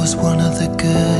was one of the good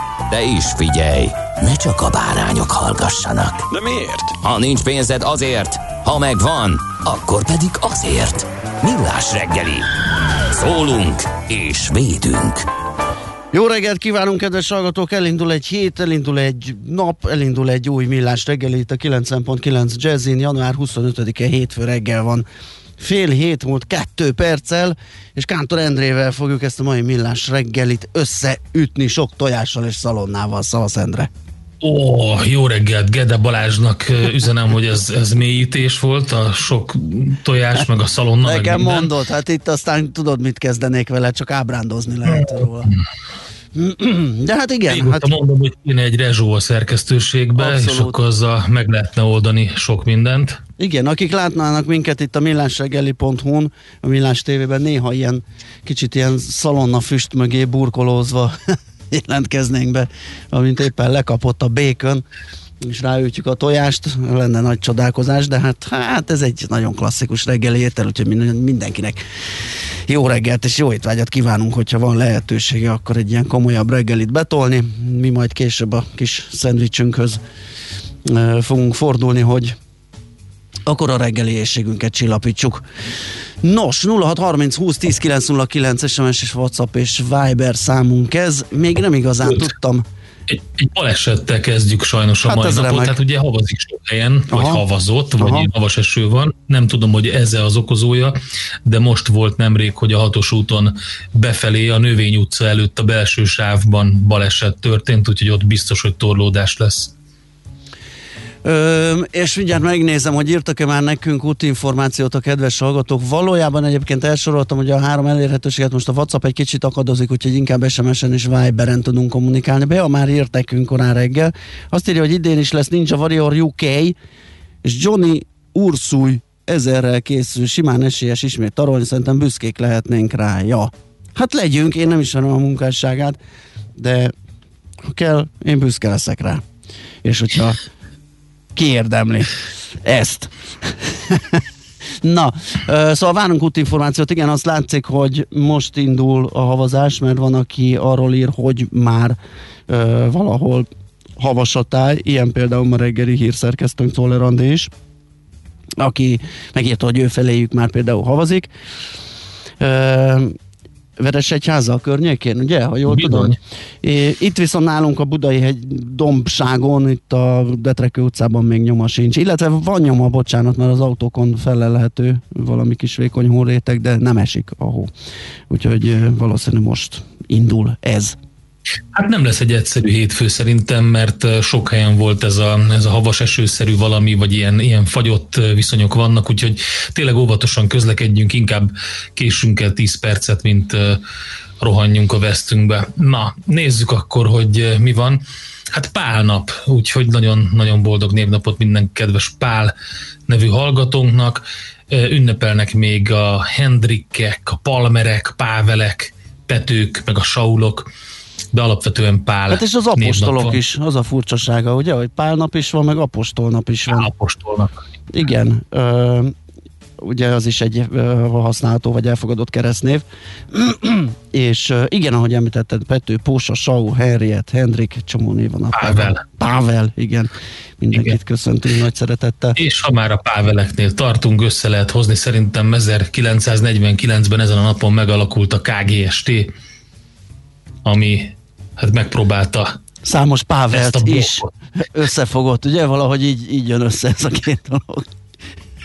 De is figyelj, ne csak a bárányok hallgassanak. De miért? Ha nincs pénzed azért, ha megvan, akkor pedig azért. Millás reggeli. Szólunk és védünk. Jó reggelt kívánunk, kedves hallgatók! Elindul egy hét, elindul egy nap, elindul egy új millás reggel itt a 90.9 Jazzin. Január 25-e hétfő reggel van. Fél hét múlt kettő perccel, és Kántor Endrével fogjuk ezt a mai millás reggelit összeütni sok tojással és szalonnával. Szavasz Endre! Ó, jó reggelt, Gede Balázsnak üzenem, hogy ez, ez mélyítés volt, a sok tojás, meg a szalonna, meg Nekem minden. mondod, hát itt aztán tudod, mit kezdenék vele, csak ábrándozni lehet róla. De hát igen, Régóta hát mondom, hogy kéne egy rezsó a szerkesztőségbe, Abszolút. és akkor azzal meg lehetne oldani sok mindent. Igen, akik látnának minket itt a millásregeli.hu-n, a Millás TV-ben néha ilyen kicsit ilyen szalonna füst mögé burkolózva jelentkeznénk be, amint éppen lekapott a békön, és ráütjük a tojást, lenne nagy csodálkozás, de hát, hát ez egy nagyon klasszikus reggeli étel, úgyhogy minden- mindenkinek jó reggelt és jó étvágyat kívánunk, hogyha van lehetősége, akkor egy ilyen komolyabb reggelit betolni. Mi majd később a kis szendvicsünkhöz fogunk fordulni, hogy akkor a reggeli éjségünket csillapítsuk. Nos, 0630 20 10 909 SMS és WhatsApp és Viber számunk ez. Még nem igazán tudtam. Egy, egy balesettel kezdjük sajnos a Hát mai napot. remek. Hát ugye havazik sok helyen, vagy Aha. havazott, vagy Aha. havas eső van. Nem tudom, hogy ez az okozója, de most volt nemrég, hogy a hatos úton befelé a Növény utca előtt a belső sávban baleset történt, úgyhogy ott biztos, hogy torlódás lesz. Ö, és mindjárt megnézem, hogy írtak-e már nekünk útinformációt a kedves hallgatók. Valójában egyébként elsoroltam, hogy a három elérhetőséget most a WhatsApp egy kicsit akadozik, úgyhogy inkább SMS-en és Viberen tudunk kommunikálni. Bea már írt nekünk korán reggel. Azt írja, hogy idén is lesz Ninja Warrior UK, és Johnny Ursúly ezerrel készül, simán esélyes ismét tarolni, szerintem büszkék lehetnénk rá. Ja. Hát legyünk, én nem ismerem a munkásságát, de ha kell, én büszke leszek rá. És hogyha kiérdemli ezt. Na, szóval várunk útinformációt, igen, azt látszik, hogy most indul a havazás, mert van, aki arról ír, hogy már ö, valahol havas a táj, ilyen például ma reggeli hírszerkesztőnk Czoller is, aki megírta, hogy ő feléjük már például havazik. Ö, Veresegyháza a környékén, ugye, ha jól Bizony. tudom? É, Itt viszont nálunk a Budai hegy dombságon, itt a Detrekő utcában még nyoma sincs. Illetve van nyoma, bocsánat, mert az autókon felelhető valami kis vékony hóréteg, de nem esik a hó. Úgyhogy ö, valószínűleg most indul ez. Hát nem lesz egy egyszerű hétfő szerintem, mert sok helyen volt ez a, ez a havas esőszerű valami, vagy ilyen, ilyen fagyott viszonyok vannak, úgyhogy tényleg óvatosan közlekedjünk, inkább késünk el 10 percet, mint rohanjunk a vesztünkbe. Na, nézzük akkor, hogy mi van. Hát Pál nap, úgyhogy nagyon-nagyon boldog névnapot minden kedves Pál nevű hallgatónknak. Ünnepelnek még a Hendrikkek, a Palmerek, Pávelek, Petők, meg a Saulok, de alapvetően Pál Hát és az apostolok is, az a furcsasága, ugye, hogy pálnap is van, meg apostolnap is van. Pál apostolnak. Igen, ö, ugye az is egy ö, használható vagy elfogadott keresztnév. és ö, igen, ahogy említetted, Pető, Pósa, Sau, Henriett, Hendrik, csomó név van. a Pável. Pável, igen. Mindenkit Igen. köszöntünk nagy szeretettel. És ha már a Páveleknél tartunk, össze lehet hozni, szerintem 1949-ben ezen a napon megalakult a KGST, ami hát megpróbálta Számos Pávelt is összefogott, ugye? Valahogy így, így jön össze ez a két dolog.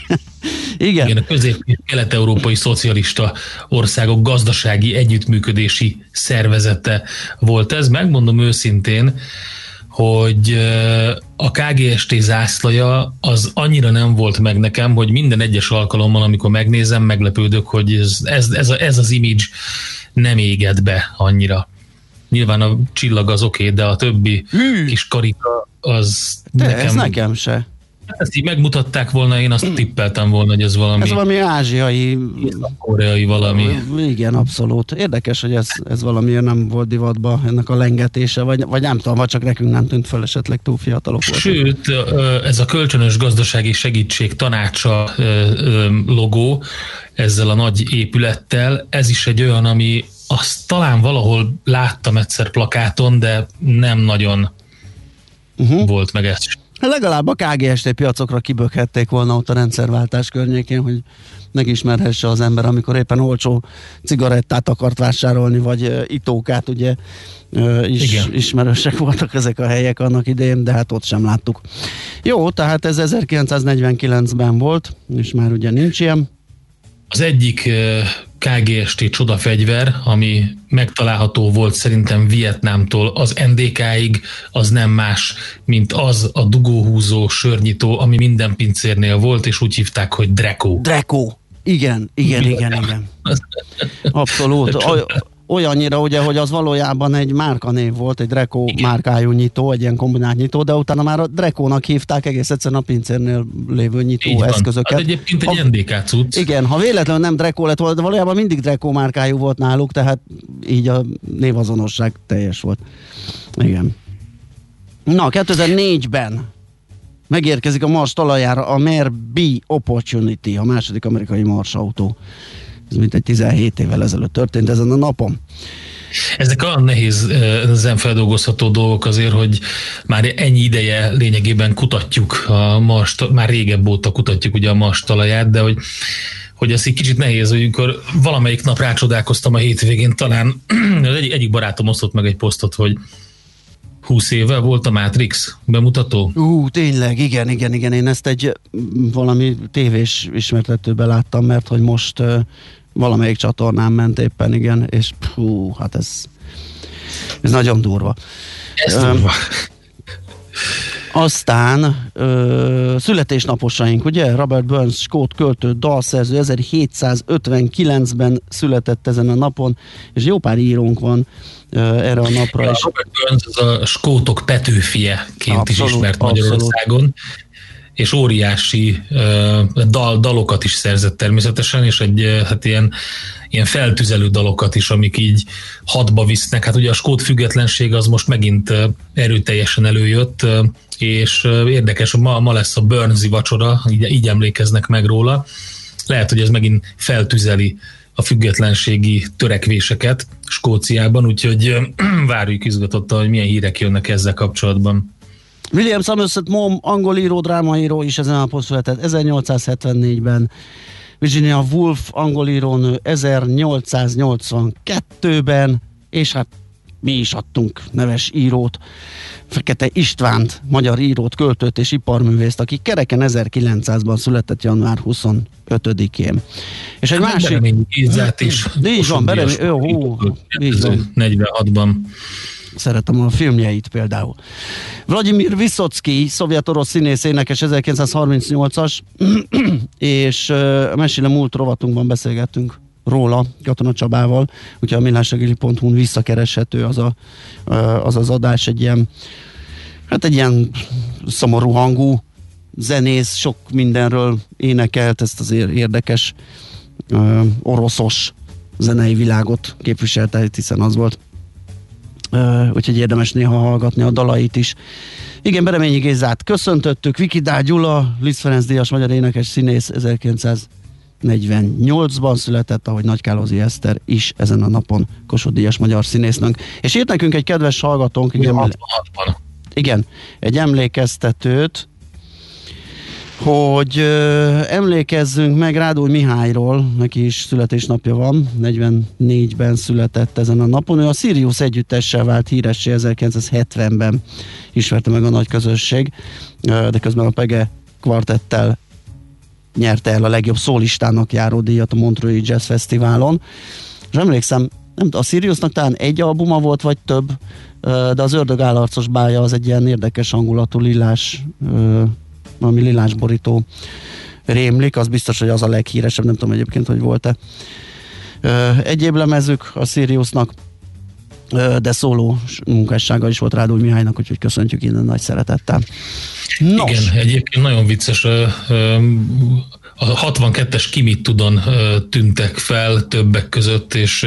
igen. igen, a közép- és kelet-európai szocialista országok gazdasági együttműködési szervezete volt ez. Megmondom őszintén, hogy a KGST zászlaja az annyira nem volt meg nekem, hogy minden egyes alkalommal, amikor megnézem, meglepődök, hogy ez, ez, ez, a, ez az image nem éged be annyira. Nyilván a csillag az oké, de a többi kis karika az De nekem, ez nekem se. Ezt így megmutatták volna, én azt tippeltem volna, hogy ez valami, Ez valami ázsiai koreai valami. Igen, abszolút. Érdekes, hogy ez, ez valamiért nem volt divatba ennek a lengetése, vagy, vagy nem tudom, vagy csak nekünk nem tűnt föl, esetleg túl fiatalok voltak. Sőt, ez a kölcsönös gazdasági segítség tanácsa logó ezzel a nagy épülettel, ez is egy olyan, ami azt talán valahol láttam egyszer plakáton, de nem nagyon Uh-huh. volt meg ez. Legalább a KGST piacokra kibökhették volna ott a rendszerváltás környékén, hogy megismerhesse az ember, amikor éppen olcsó cigarettát akart vásárolni, vagy itókát, ugye is, Igen. ismerősek voltak ezek a helyek annak idején, de hát ott sem láttuk. Jó, tehát ez 1949-ben volt, és már ugye nincs ilyen. Az egyik KGST csodafegyver, ami megtalálható volt szerintem Vietnámtól az NDK-ig, az nem más, mint az a dugóhúzó sörnyitó, ami minden pincérnél volt, és úgy hívták, hogy Dreco. Dreco. Igen, igen, igen, igen. Abszolút. Oly, olyannyira ugye, hogy az valójában egy márkanév volt, egy Dreco Igen. márkájú nyitó, egy ilyen kombinált nyitó, de utána már a Drecónak hívták egész egyszerűen a pincérnél lévő nyitó Így van. eszközöket. Az egyébként egy Ha- NDK cucc. Igen, ha véletlenül nem Dreco lett volna, de valójában mindig Dreco márkájú volt náluk, tehát így a névazonosság teljes volt. Igen. Na, 2004-ben megérkezik a Mars talajára a Mer B Opportunity, a második amerikai Mars autó. Ez mintegy 17 évvel ezelőtt történt ezen a napon. Ezek olyan nehéz ezen feldolgozható dolgok azért, hogy már ennyi ideje lényegében kutatjuk a Mars, már régebb óta kutatjuk ugye a Mars talaját, de hogy hogy ez egy kicsit nehéz, hogy amikor valamelyik nap rácsodálkoztam a hétvégén, talán egy, egyik barátom osztott meg egy posztot, hogy 20 éve volt a Matrix bemutató. Ú, tényleg, igen, igen, igen. Én ezt egy mm, valami tévés ismertetőben láttam, mert hogy most uh, valamelyik csatornán ment éppen, igen, és hú, hát ez, ez nagyon durva. Ez Öm, durva. Aztán ö, születésnaposaink, ugye? Robert Burns, skót költő, dalszerző, 1759-ben született ezen a napon, és jó pár írónk van ö, erre a napra. A és Robert Burns az a skótok petőfieként is Abszolút, ismert abszolút. Magyarországon, és óriási uh, dal, dalokat is szerzett természetesen, és egy uh, hát ilyen, ilyen feltüzelő dalokat is, amik így hadba visznek. Hát ugye a skót függetlenség az most megint uh, erőteljesen előjött, és érdekes, ma, ma lesz a Burnsi vacsora, így, így emlékeznek meg róla. Lehet, hogy ez megint feltüzeli a függetlenségi törekvéseket Skóciában, úgyhogy várjuk izgatottan, hogy milyen hírek jönnek ezzel kapcsolatban. William Somerset Maugham, angol író, drámaíró is ezen a napon született 1874-ben. Virginia Woolf, angol írónő 1882-ben, és hát mi is adtunk neves írót, Fekete Istvánt, magyar írót, költőt és iparművészt, aki kereken 1900-ban született január 25-én. És egy másik... Bereményi Gézát is. Így van, Bereményi- jó, hú, így van. 46-ban. Szeretem a filmjeit például. Vladimir Vysotsky, szovjet-orosz színész énekes 1938-as, és Mesélem múlt rovatunkban beszélgettünk róla Katona Csabával, úgyhogy a millásregeli.hu-n visszakereshető az, a, az az adás egy ilyen hát egy ilyen szomorú hangú zenész, sok mindenről énekelt, ezt az ér- érdekes uh, oroszos zenei világot képviselte, hiszen az volt Uh, úgyhogy érdemes néha hallgatni a dalait is. Igen, Bereményi Gézát köszöntöttük, Viki Dál Gyula, Liszt Ferenc Díjas, magyar énekes színész 1948-ban született, ahogy Nagy Kálozi Eszter is ezen a napon Kossuth magyar színésznünk. És írt nekünk egy kedves hallgatónk, igen, 66-ban. igen, egy emlékeztetőt, hogy ö, emlékezzünk meg Rádói Mihályról, neki is születésnapja van, 44-ben született ezen a napon. Ő a Sirius együttessel vált híressé 1970-ben ismerte meg a nagy közösség, ö, de közben a Pege kvartettel nyerte el a legjobb szólistának járó díjat a Montreux Jazz Fesztiválon. És emlékszem, nem, a Siriusnak talán egy albuma volt, vagy több, de az Ördög állarcos bája az egy ilyen érdekes hangulatú lilás, valami lilás borító rémlik, az biztos, hogy az a leghíresebb, nem tudom egyébként, hogy volt-e. Egyéb lemezük a Siriusnak, de szóló munkássága is volt Rádúj Mihálynak, úgyhogy köszöntjük innen nagy szeretettel. Nos, Igen, egyébként nagyon vicces. ö, A 62-es Kimit Tudon tűntek fel többek között, és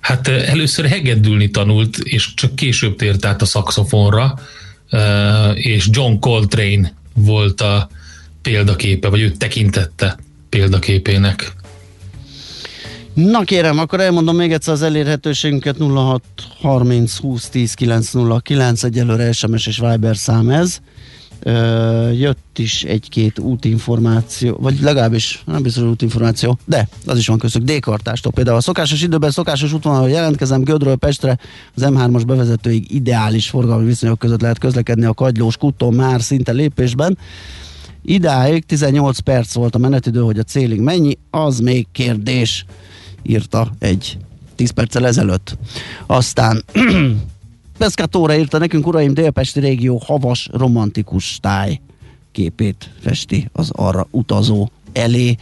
hát először hegedülni tanult, és csak később tért át a szaxofonra, és John Coltrane volt a példaképe, vagy őt tekintette példaképének. Na kérem, akkor elmondom még egyszer az elérhetőségünket 06 30 20 10 909, egyelőre SMS és Viber szám ez. Ö, jött is egy-két útinformáció, vagy legalábbis nem biztos, hogy útinformáció, de az is van köztük D-kartástól. Például a szokásos időben, szokásos útvonalon jelentkezem Gödről Pestre, az M3-as bevezetőig ideális forgalmi viszonyok között lehet közlekedni a kagylós kuton már szinte lépésben. Idáig 18 perc volt a menetidő, hogy a célig mennyi, az még kérdés, írta egy 10 perccel ezelőtt. Aztán Pescatóra írta nekünk, uraim, Délpesti régió havas, romantikus táj képét festi az arra utazó elé.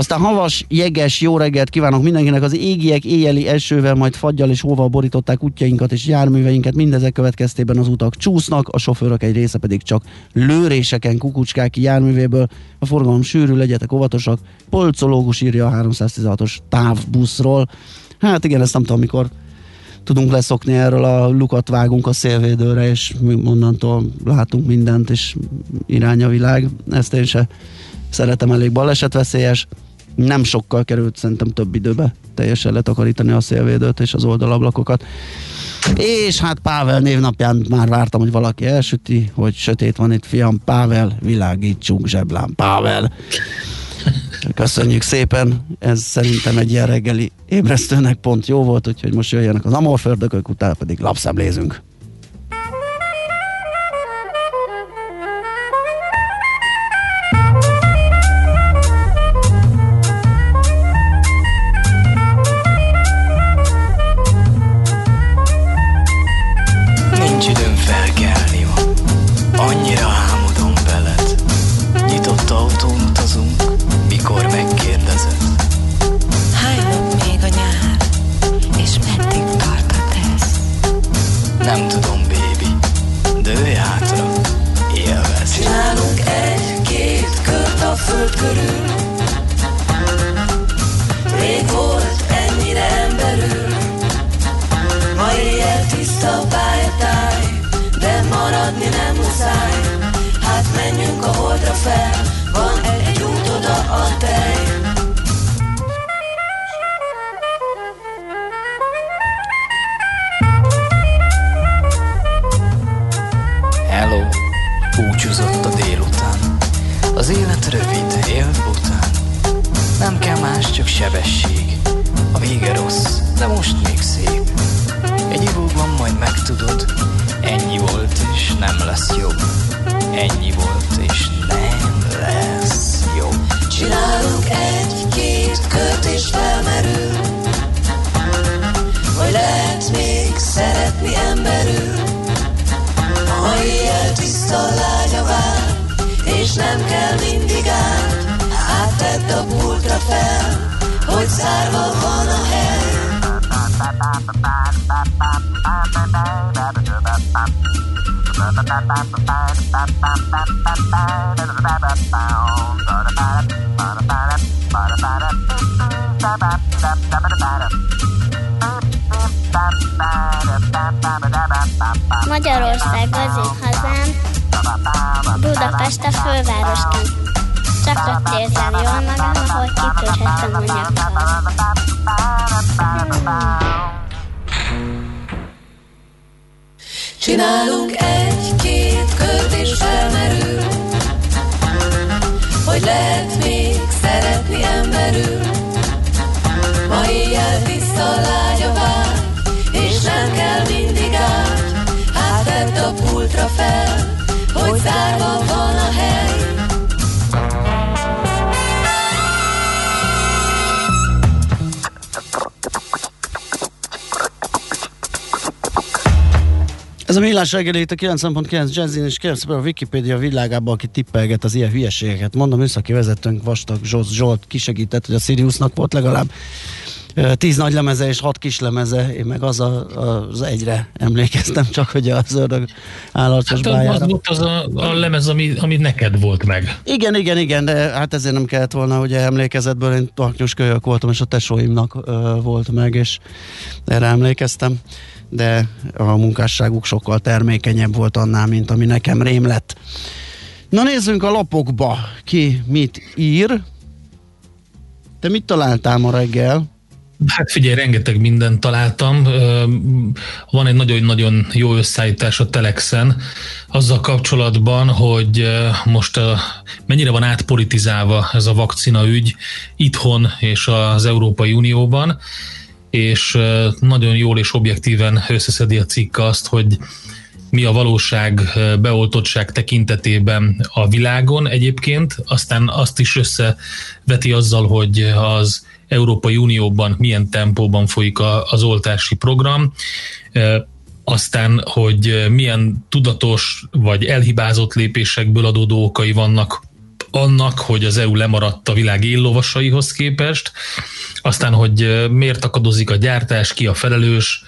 Aztán havas, jeges, jó reggelt kívánok mindenkinek. Az égiek éjjeli esővel, majd fagyjal és hóval borították útjainkat és járműveinket. Mindezek következtében az utak csúsznak, a sofőrök egy része pedig csak lőréseken kukucskák ki járművéből. A forgalom sűrű, legyetek óvatosak. Polcológus írja a 316-os távbuszról. Hát igen, ezt nem tudom, mikor tudunk leszokni erről a lukat vágunk a szélvédőre, és onnantól látunk mindent, és irány a világ. Ezt én se szeretem, elég balesetveszélyes. Nem sokkal került, szerintem több időbe teljesen letakarítani a szélvédőt és az oldalablakokat. És hát Pável névnapján már vártam, hogy valaki elsüti, hogy sötét van itt, fiam, Pável, világítsunk zseblám, Pável. Köszönjük szépen, ez szerintem egy ilyen reggeli ébresztőnek pont jó volt, úgyhogy most jöjjenek az amorfördökök, utána pedig lapszemlézünk. Millás reggeli itt a 90.9 Jazzin, és kérem szépen a Wikipédia világában, aki tippelget az ilyen hülyeségeket. Mondom, műszaki vezetőnk Vastag Zsolt, Zsolt kisegített, hogy a Siriusnak volt legalább tíz nagy lemeze és hat kis lemeze, én meg az, a, az egyre emlékeztem, csak hogy az ördög állarcos Hát az volt az a, a lemez, ami, ami neked volt meg. Igen, igen, igen, de hát ezért nem kellett volna, hogy emlékezetből én taknyos kölyök voltam, és a tesóimnak ö, volt meg, és erre emlékeztem, de a munkásságuk sokkal termékenyebb volt annál, mint ami nekem rém lett. Na nézzünk a lapokba, ki mit ír. Te mit találtál ma reggel? Hát figyelj, rengeteg mindent találtam. Van egy nagyon-nagyon jó összeállítás a Telexen azzal kapcsolatban, hogy most ö, mennyire van átpolitizálva ez a vakcina ügy itthon és az Európai Unióban, és nagyon jól és objektíven összeszedi a cikk azt, hogy mi a valóság beoltottság tekintetében a világon egyébként, aztán azt is összeveti azzal, hogy az Európai Unióban milyen tempóban folyik az oltási program, aztán, hogy milyen tudatos vagy elhibázott lépésekből adódó okai vannak annak, hogy az EU lemaradt a világ éllovasaihoz képest, aztán, hogy miért akadozik a gyártás, ki a felelős,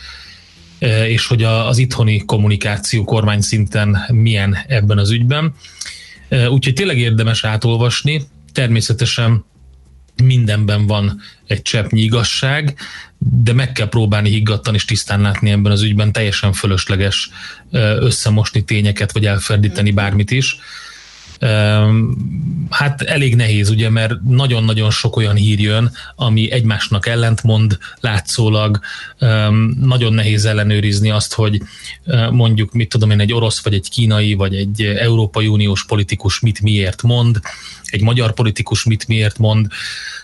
és hogy az itthoni kommunikáció kormány szinten milyen ebben az ügyben. Úgyhogy tényleg érdemes átolvasni. Természetesen mindenben van egy cseppnyi igazság, de meg kell próbálni higgadtan és tisztán látni ebben az ügyben, teljesen fölösleges összemosni tényeket, vagy elferdíteni bármit is. Hát elég nehéz, ugye, mert nagyon-nagyon sok olyan hír jön, ami egymásnak ellentmond látszólag. Nagyon nehéz ellenőrizni azt, hogy mondjuk, mit tudom én, egy orosz, vagy egy kínai, vagy egy Európai Uniós politikus mit miért mond, egy magyar politikus mit miért mond.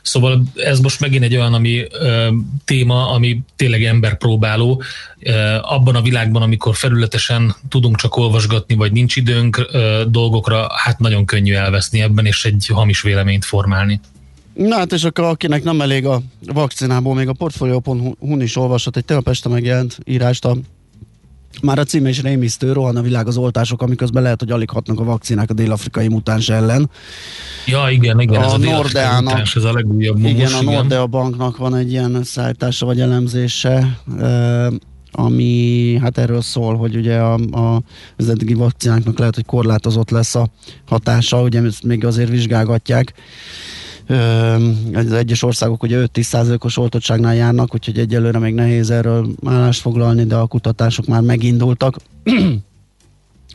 Szóval ez most megint egy olyan ami, ö, téma, ami tényleg emberpróbáló. Ö, abban a világban, amikor felületesen tudunk csak olvasgatni, vagy nincs időnk ö, dolgokra, hát nagyon könnyű elveszni ebben, és egy hamis véleményt formálni. Na hát és akkor akinek nem elég a vakcinából, még a portfolio.hu is olvasott egy tegnap este megjelent írást a már a cím is rémisztő, rohan a világ az oltások, amiközben lehet, hogy alig hatnak a vakcinák a dél-afrikai mutáns ellen. Ja, igen, igen, A ez a Nordeának- mutáns, ez a legújabb Igen, a Nordea banknak van egy ilyen szállítása vagy elemzése, ami hát erről szól, hogy ugye a, a, az eddigi vakcináknak lehet, hogy korlátozott lesz a hatása, ugye ezt még azért vizsgálgatják. Az egyes országok ugye 5-10%-os oltottságnál járnak, úgyhogy egyelőre még nehéz erről állást foglalni, de a kutatások már megindultak.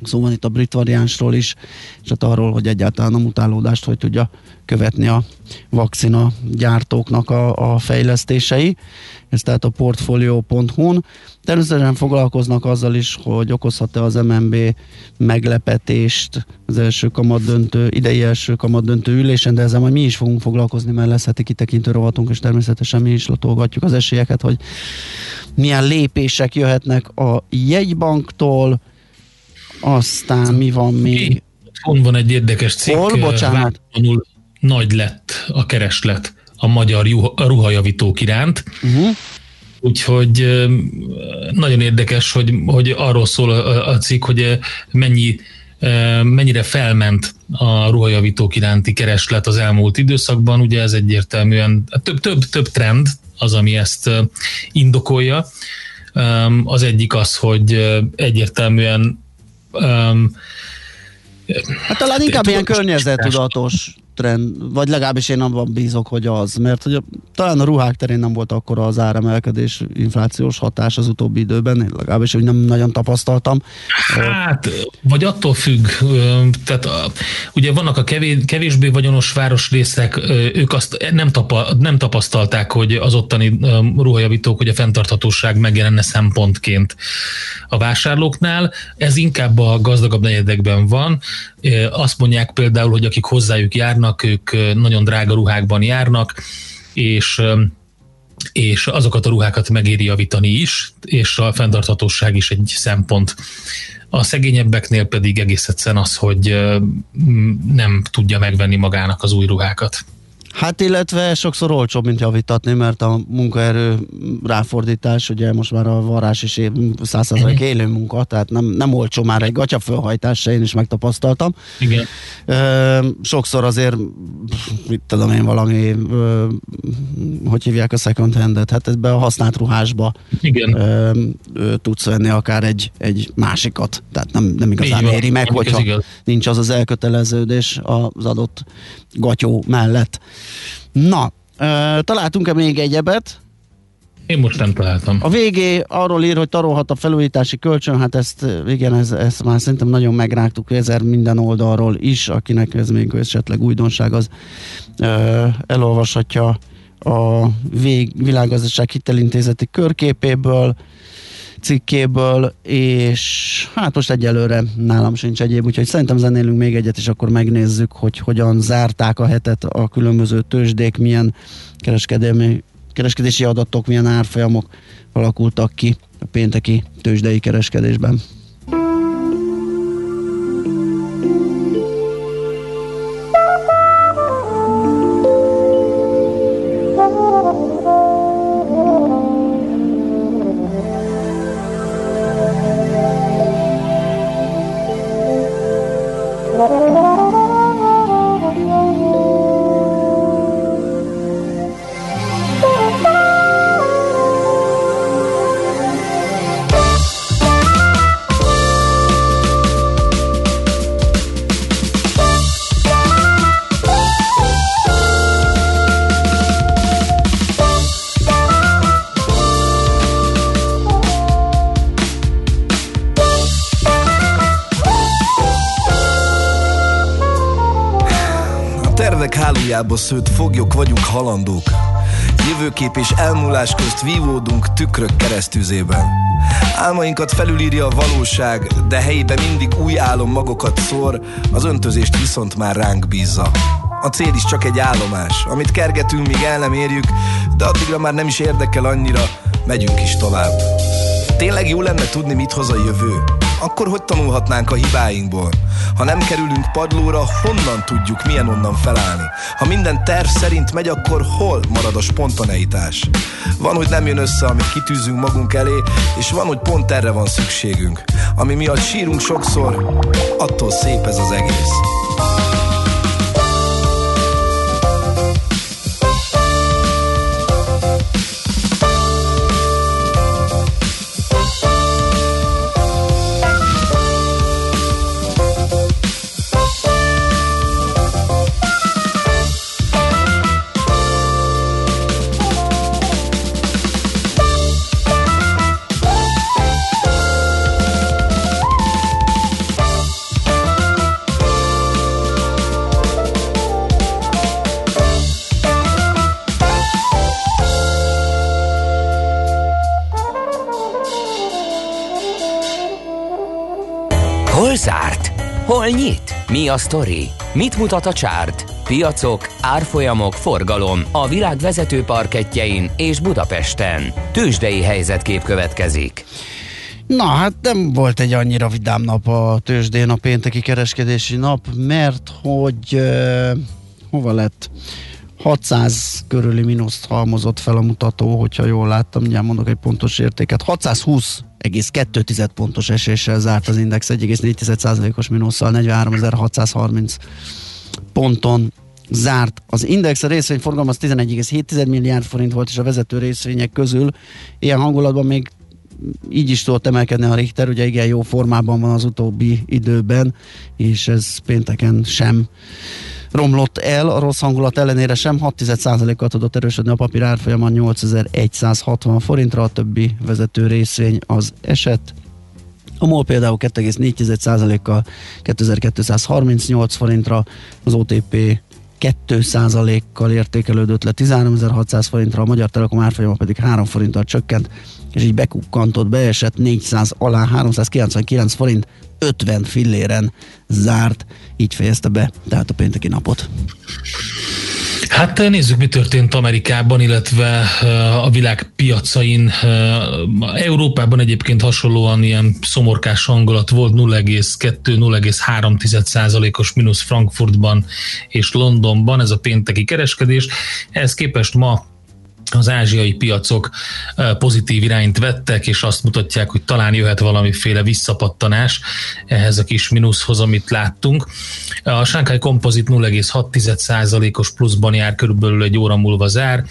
Szó van itt a brit variánsról is, és hát arról, hogy egyáltalán a mutálódást hogy tudja követni a vakcina gyártóknak a, a fejlesztései. Ez tehát a portfolio.hu-n. Természetesen foglalkoznak azzal is, hogy okozhat-e az MNB meglepetést az első kamadöntő, idei első kamadöntő ülésen, de ezzel majd mi is fogunk foglalkozni, mert lesz heti kitekintő rovatunk, és természetesen mi is latolgatjuk az esélyeket, hogy milyen lépések jöhetnek a jegybanktól, aztán mi van még? Hon van egy érdekes cikk. Hol? Bocsánat. Nagy lett a kereslet a magyar juh- a ruhajavítók iránt. Uh-huh. Úgyhogy nagyon érdekes, hogy, hogy arról szól a, a cikk, hogy mennyi mennyire felment a ruhajavítók iránti kereslet az elmúlt időszakban. Ugye ez egyértelműen több, több, több trend az, ami ezt indokolja. Az egyik az, hogy egyértelműen öm, Hát talán inkább ilyen tudatos környezettudatos trend, vagy legalábbis én abban bízok, hogy az, mert hogy a, talán a ruhák terén nem volt akkora az áremelkedés, inflációs hatás az utóbbi időben, én legalábbis hogy nem nagyon tapasztaltam. Hát, vagy attól függ, tehát ugye vannak a kevés, kevésbé vagyonos városrészek, ők azt nem, tapa, nem tapasztalták, hogy az ottani ruhajavítók, hogy a fenntarthatóság megjelenne szempontként a vásárlóknál. Ez inkább a gazdagabb negyedekben van. Azt mondják például, hogy akik hozzájuk járnak, ők ö, nagyon drága ruhákban járnak, és és azokat a ruhákat megéri javítani is, és a fenntarthatóság is egy szempont. A szegényebbeknél pedig egész egyszerűen az, hogy nem tudja megvenni magának az új ruhákat. Hát illetve sokszor olcsóbb, mint javítatni, mert a munkaerő ráfordítás, ugye most már a varrás is százszerzalék élő munka, tehát nem, nem olcsó már egy gatya fölhajtás, se én is megtapasztaltam. Igen. Ö, sokszor azért, mit tudom én, valami, ö, hogy hívják a second handet, hát ebbe a használt ruhásba Igen. ö, ö, tudsz venni akár egy, egy másikat, tehát nem, nem igazán éri meg, hogyha nincs az az elköteleződés az adott gatyó mellett. Na, találtunk-e még egyebet? Én most nem találtam. A végé arról ír, hogy tarolhat a felújítási kölcsön, hát ezt igen, ez, ezt már szerintem nagyon megrágtuk ezer minden oldalról is, akinek ez még esetleg újdonság, az ö, elolvashatja a vég, világgazdaság hitelintézeti körképéből, cikkéből, és hát most egyelőre nálam sincs egyéb, úgyhogy szerintem zenélünk még egyet, és akkor megnézzük, hogy hogyan zárták a hetet a különböző tőzsdék, milyen kereskedelmi, kereskedési adatok, milyen árfolyamok alakultak ki a pénteki tőzsdei kereskedésben. Hálójába szőtt foglyok vagyunk halandók. Jövőkép és elmúlás közt vívódunk tükrök keresztüzében. Álmainkat felülírja a valóság, de helyébe mindig új álom magokat szór, az öntözést viszont már ránk bízza. A cél is csak egy állomás, amit kergetünk, míg el nem érjük, de addigra már nem is érdekel annyira, megyünk is tovább. Tényleg jó lenne tudni, mit hoz a jövő? Akkor hogy tanulhatnánk a hibáinkból? Ha nem kerülünk padlóra, honnan tudjuk, milyen onnan felállni? Ha minden terv szerint megy, akkor hol marad a spontaneitás? Van, hogy nem jön össze, amit kitűzünk magunk elé, és van, hogy pont erre van szükségünk. Ami miatt sírunk sokszor, attól szép ez az egész. A sztori? Mit mutat a csárt? Piacok, árfolyamok, forgalom a világ vezető parketjein és Budapesten. Tősdei helyzetkép következik. Na, hát nem volt egy annyira vidám nap a tőzsdén a pénteki kereskedési nap, mert hogy uh, hova lett? 600 körüli mínuszt halmozott fel a mutató, hogyha jól láttam, mindjárt mondok egy pontos értéket. 620,2 pontos eséssel zárt az index 1,4%-os mínusszal 43.630 ponton zárt. Az index a részvényforgalom az 11,7 milliárd forint volt, és a vezető részvények közül ilyen hangulatban még így is tudott emelkedni a Richter, ugye igen jó formában van az utóbbi időben, és ez pénteken sem romlott el, a rossz hangulat ellenére sem 6,1%-kal tudott erősödni a papír árfolyama 8160 forintra, a többi vezető részvény az eset. A MOL például 2,4%-kal 2238 forintra, az OTP 2%-kal értékelődött le 13.600 forintra, a Magyar Telekom árfolyama pedig 3 forinttal csökkent, és így bekukkantott, beesett 400 alá 399 forint 50 filléren zárt, így fejezte be tehát a pénteki napot. Hát nézzük, mi történt Amerikában, illetve a világ piacain. Európában egyébként hasonlóan ilyen szomorkás hangulat volt 0,2-0,3%-os mínusz Frankfurtban és Londonban, ez a pénteki kereskedés. Ehhez képest ma az ázsiai piacok pozitív irányt vettek, és azt mutatják, hogy talán jöhet valamiféle visszapattanás ehhez a kis mínuszhoz, amit láttunk. A Shanghai Composite 0,6%-os pluszban jár, körülbelül egy óra múlva zár,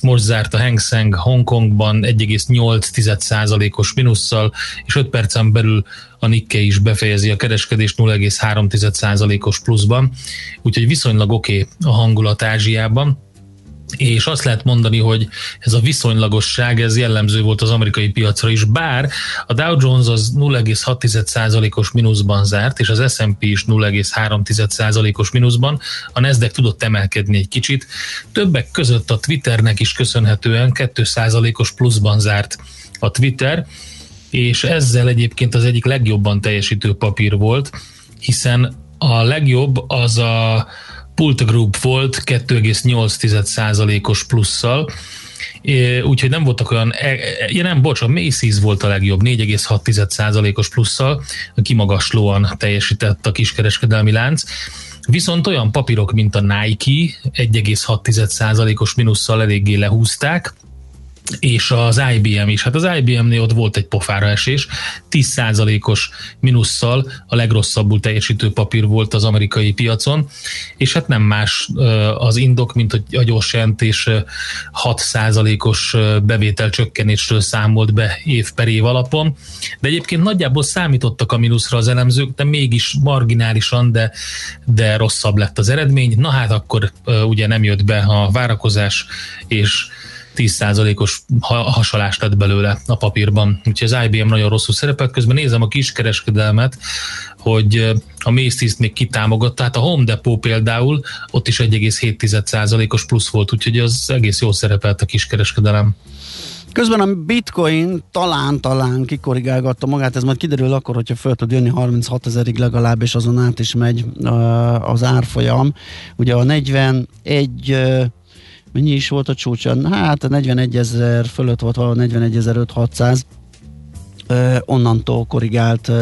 most zárt a Hang Seng Hongkongban 1,8%-os minusszal, és 5 percen belül a Nikkei is befejezi a kereskedést 0,3%-os pluszban, úgyhogy viszonylag oké okay a hangulat Ázsiában és azt lehet mondani, hogy ez a viszonylagosság, ez jellemző volt az amerikai piacra is, bár a Dow Jones az 0,6%-os mínuszban zárt, és az S&P is 0,3%-os mínuszban, a Nasdaq tudott emelkedni egy kicsit, többek között a Twitternek is köszönhetően 2%-os pluszban zárt a Twitter, és ezzel egyébként az egyik legjobban teljesítő papír volt, hiszen a legjobb az a Pulta Group volt 2,8%-os plusszal, úgyhogy nem voltak olyan, e, e, ja nem, bocs, a Macy's volt a legjobb, 4,6%-os plusszal, kimagaslóan teljesített a kiskereskedelmi lánc, Viszont olyan papírok, mint a Nike 1,6%-os minusszal eléggé lehúzták, és az IBM is. Hát az IBM-nél ott volt egy pofára esés, 10%-os minusszal a legrosszabbul teljesítő papír volt az amerikai piacon, és hát nem más az indok, mint hogy a gyors jelentés 6%-os bevétel csökkenésről számolt be év per év alapon, de egyébként nagyjából számítottak a mínuszra az elemzők, de mégis marginálisan, de, de rosszabb lett az eredmény. Na hát akkor ugye nem jött be a várakozás, és 10%-os ha- hasalás lett belőle a papírban. Úgyhogy az IBM nagyon rosszul szerepelt. Közben nézem a kiskereskedelmet, hogy a Macy's-t még kitámogatta, tehát a Home Depot például ott is 1,7%-os plusz volt, úgyhogy az egész jól szerepelt a kiskereskedelem. Közben a bitcoin talán-talán kikorrigálgatta magát, ez majd kiderül akkor, hogyha föl tud jönni 36 ezerig legalább, és azon át is megy az árfolyam. Ugye a 41 uh, mennyi is volt a csúcsa? Hát a 41 ezer fölött volt valahol 41 ezer 600 onnantól korrigált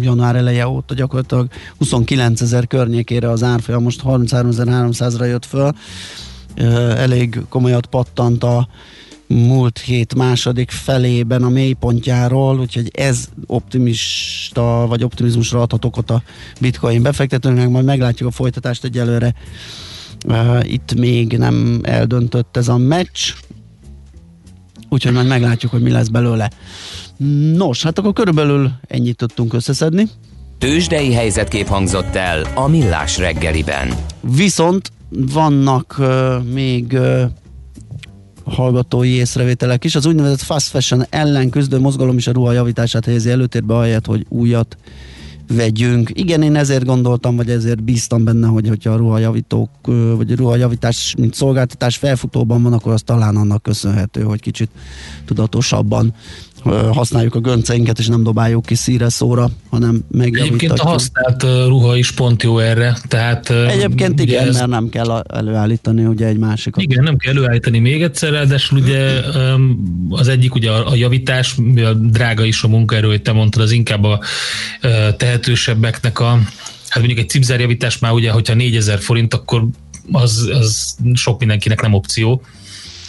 január eleje óta gyakorlatilag 29 ezer környékére az árfolyam, most 33.300-ra jött föl. Elég komolyat pattant a múlt hét második felében a mélypontjáról, úgyhogy ez optimista, vagy optimizmusra adhat okot a bitcoin befektetőnek, majd meglátjuk a folytatást egyelőre. Uh, itt még nem eldöntött ez a meccs, úgyhogy majd meglátjuk, hogy mi lesz belőle. Nos, hát akkor körülbelül ennyit tudtunk összeszedni. Tőzsdei helyzetkép hangzott el a Millás reggeliben. Viszont vannak uh, még uh, hallgatói észrevételek is. Az úgynevezett fast fashion ellen küzdő mozgalom is a ruha javítását helyezi előtérbe, ahelyett, hogy újat vegyünk. Igen, én ezért gondoltam, vagy ezért bíztam benne, hogy hogyha a ruhajavítók, vagy a ruhajavítás, mint szolgáltatás felfutóban van, akkor az talán annak köszönhető, hogy kicsit tudatosabban használjuk a gönceinket, és nem dobáljuk ki szíre szóra, hanem Egyébként a megjavítatjuk. használt ruha is pont jó erre. Tehát, Egyébként igen, ez- mert nem kell előállítani ugye egy másikat. Igen, nem kell előállítani még egyszer, ráadásul ugye az egyik ugye a a javítás, mivel drága is a munkaerő, hogy te mondtad, az inkább a tehetősebbeknek a, hát mondjuk egy cipzárjavítás már ugye, hogyha 4000 forint, akkor az, az sok mindenkinek nem opció.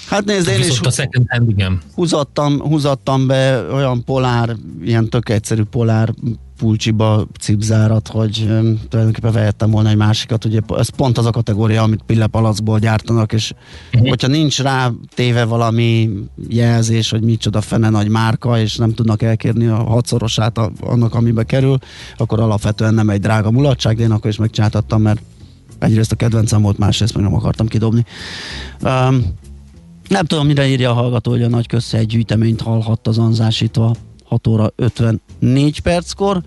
Hát nézd, én is a second hand igen. húzattam, húzattam be olyan polár, ilyen tök egyszerű polár pulcsiba cipzárat, hogy um, tulajdonképpen vehettem volna egy másikat, ugye ez pont az a kategória, amit pillepalacból gyártanak, és uh-huh. hogyha nincs rá téve valami jelzés, hogy micsoda fene nagy márka, és nem tudnak elkérni a hatszorosát a, annak, amibe kerül, akkor alapvetően nem egy drága mulatság, de én akkor is megcsináltattam, mert egyrészt a kedvencem volt, másrészt meg nem akartam kidobni. Um, nem tudom, mire írja a hallgató, hogy a nagy egy gyűjteményt hallhatta az anzásítva 6 óra 54 perckor.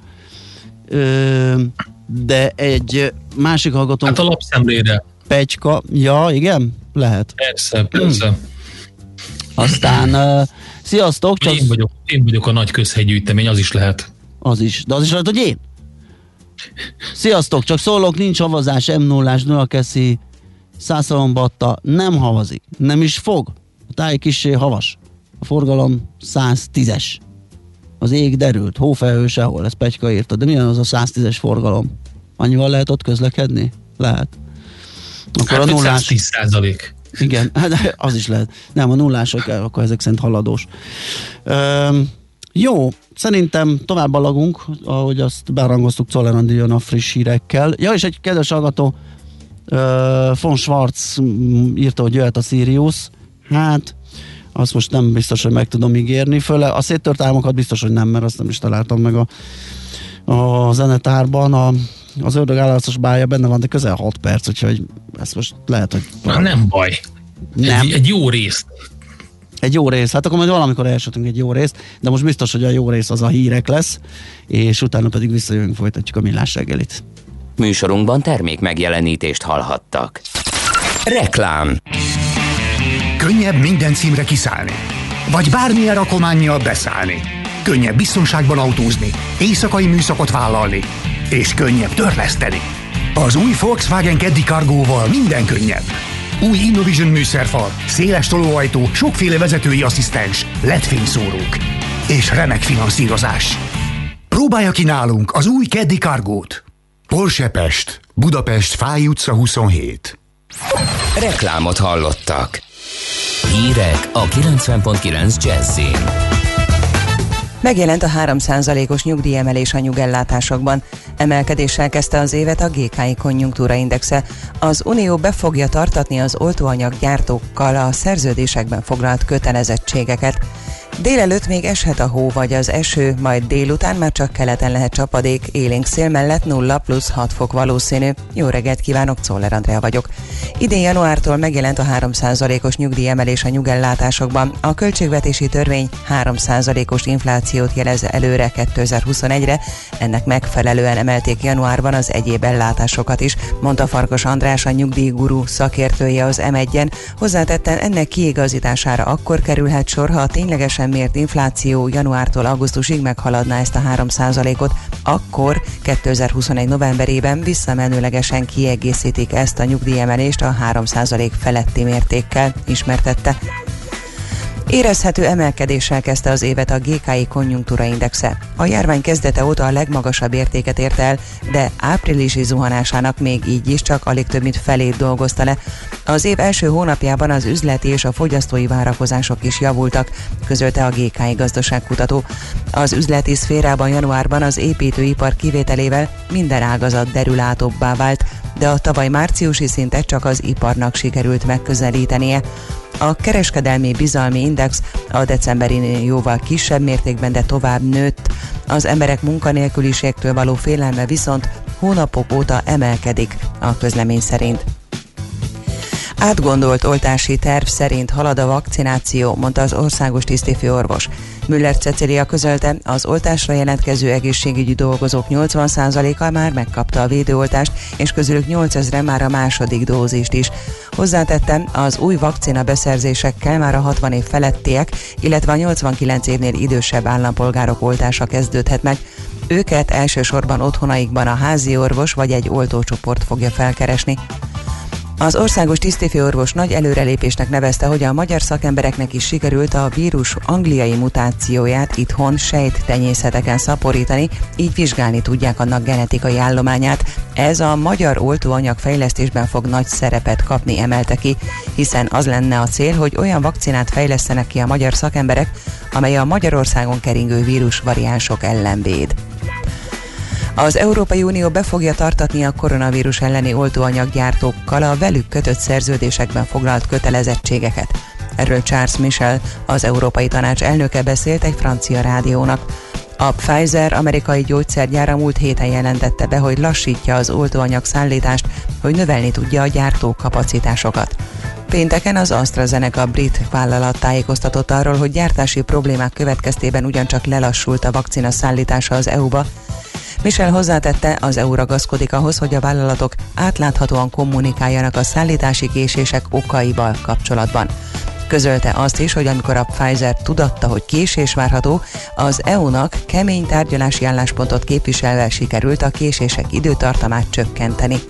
Ö, de egy másik hallgatónk, Hát a lapszemlére. Pecska, ja, igen, lehet. Persze, persze. Aztán, uh, sziasztok, csak Én vagyok, én vagyok a nagy közhegygyűjtemény, az is lehet. az is, de az is lehet, hogy én. Sziasztok, csak szólok, nincs havazás, m 0 Dunakeszi, Szászalombatta, nem havazik, nem is fog. A táj kissé havas. A forgalom 110-es. Az ég derült, hófelhő sehol, ez Pegyka írta, de milyen az a 110-es forgalom? Annyival lehet ott közlekedni? Lehet. Akkor Hát a nullás... 110 százalék. Igen, hát az is lehet. Nem, a nullások, akkor ezek szerint haladós. Üm, jó, szerintem tovább alagunk, ahogy azt berangoztuk Czoller a friss hírekkel. Ja, és egy kedves hallgató, von Schwarz mm, írta, hogy jöhet a Sirius. Hát, azt most nem biztos, hogy meg tudom ígérni. Föle a széttört álmokat biztos, hogy nem, mert azt nem is találtam meg a, a zenetárban. A, az ördög állarcos bája benne van, de közel 6 perc, úgyhogy ezt most lehet, hogy Hát nem baj. Nem. Egy, egy jó részt. egy jó rész, hát akkor majd valamikor elsötünk egy jó részt, de most biztos, hogy a jó rész az a hírek lesz, és utána pedig visszajövünk, folytatjuk a millás reggelit. Műsorunkban termék megjelenítést hallhattak. Reklám Könnyebb minden címre kiszállni. Vagy bármilyen rakománnyal beszállni. Könnyebb biztonságban autózni, éjszakai műszakot vállalni, és könnyebb törleszteni. Az új Volkswagen Caddy Cargo-val minden könnyebb. Új Innovision műszerfal, széles tolóajtó, sokféle vezetői asszisztens, LED fényszórók és remek finanszírozás. Próbálja ki nálunk az új Caddy Cargo-t. Porsche Pest, Budapest, Fáj utca 27. Reklámot hallottak. Hírek a 90.9 Jazzin. Megjelent a 3%-os nyugdíjemelés a nyugellátásokban. Emelkedéssel kezdte az évet a GKI konjunktúraindexe. Az Unió be fogja tartatni az oltóanyag gyártókkal a szerződésekben foglalt kötelezettségeket. Délelőtt még eshet a hó vagy az eső, majd délután már csak keleten lehet csapadék, élénk szél mellett 0 plusz 6 fok valószínű. Jó reggelt kívánok, Czoller Andrea vagyok. Idén januártól megjelent a 3%-os nyugdíjemelés a nyugellátásokban. A költségvetési törvény 3%-os inflációt jelez előre 2021-re, ennek megfelelően emelték januárban az egyéb ellátásokat is, mondta Farkas András, a nyugdíjguru szakértője az M1-en. Hozzátetten ennek kiigazítására akkor kerülhet sor, ha a ténylegesen mért infláció januártól augusztusig meghaladná ezt a 3%-ot, akkor 2021 novemberében visszamenőlegesen kiegészítik ezt a nyugdíjemelést a 3% feletti mértékkel, ismertette. Érezhető emelkedéssel kezdte az évet a GKI konjunktúra indexe. A járvány kezdete óta a legmagasabb értéket ért el, de áprilisi zuhanásának még így is csak alig több mint felét dolgozta le. Az év első hónapjában az üzleti és a fogyasztói várakozások is javultak, közölte a GKI gazdaságkutató. Az üzleti szférában januárban az építőipar kivételével minden ágazat derülátóbbá vált, de a tavaly márciusi szintet csak az iparnak sikerült megközelítenie. A kereskedelmi bizalmi index a decemberinél jóval kisebb mértékben, de tovább nőtt. Az emberek munkanélküliségtől való félelme viszont hónapok óta emelkedik a közlemény szerint. Átgondolt oltási terv szerint halad a vakcináció, mondta az országos tisztifőorvos. Müller Cecilia közölte, az oltásra jelentkező egészségügyi dolgozók 80%-a már megkapta a védőoltást, és közülük 8000 már a második dózist is. Hozzátette, az új vakcina beszerzésekkel már a 60 év felettiek, illetve a 89 évnél idősebb állampolgárok oltása kezdődhet meg. Őket elsősorban otthonaikban a házi orvos vagy egy oltócsoport fogja felkeresni. Az országos tisztifőorvos nagy előrelépésnek nevezte, hogy a magyar szakembereknek is sikerült a vírus angliai mutációját itthon sejttenyészeteken szaporítani, így vizsgálni tudják annak genetikai állományát. Ez a magyar oltóanyag fejlesztésben fog nagy szerepet kapni, emelte ki, hiszen az lenne a cél, hogy olyan vakcinát fejlesztenek ki a magyar szakemberek, amely a Magyarországon keringő vírus variánsok ellen véd. Az Európai Unió be fogja tartatni a koronavírus elleni oltóanyaggyártókkal a velük kötött szerződésekben foglalt kötelezettségeket. Erről Charles Michel, az Európai Tanács elnöke beszélt egy francia rádiónak. A Pfizer amerikai gyógyszergyára múlt héten jelentette be, hogy lassítja az oltóanyag szállítást, hogy növelni tudja a gyártó kapacitásokat. Pénteken az AstraZeneca brit vállalat tájékoztatott arról, hogy gyártási problémák következtében ugyancsak lelassult a vakcina szállítása az EU-ba, Michel hozzátette, az EU ragaszkodik ahhoz, hogy a vállalatok átláthatóan kommunikáljanak a szállítási késések okaival kapcsolatban. Közölte azt is, hogy amikor a Pfizer tudatta, hogy késés várható, az EU-nak kemény tárgyalási álláspontot képviselve sikerült a késések időtartamát csökkenteni.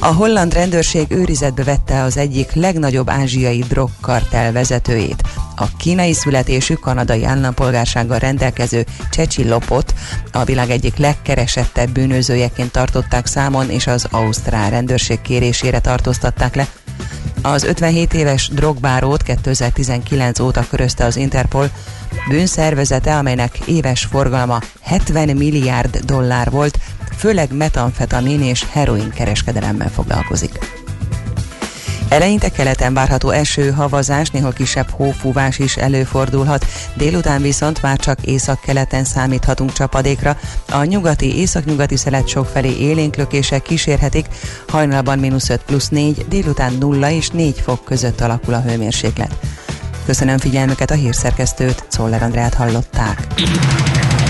A holland rendőrség őrizetbe vette az egyik legnagyobb ázsiai drogkartel vezetőjét. A kínai születésű kanadai állampolgársággal rendelkező Csecsi Lopot a világ egyik legkeresettebb bűnözőjeként tartották számon, és az ausztrál rendőrség kérésére tartóztatták le. Az 57 éves drogbárót 2019 óta körözte az Interpol, bűnszervezete, amelynek éves forgalma 70 milliárd dollár volt, főleg metamfetamin és heroin kereskedelemmel foglalkozik. Eleinte keleten várható eső, havazás, néha kisebb hófúvás is előfordulhat, délután viszont már csak észak-keleten számíthatunk csapadékra. A nyugati, északnyugati szelet sokfelé élénklökések kísérhetik, hajnalban mínusz 5 plusz 4, délután 0 és 4 fok között alakul a hőmérséklet. Köszönöm figyelmüket a hírszerkesztőt, Czoller Andrát hallották.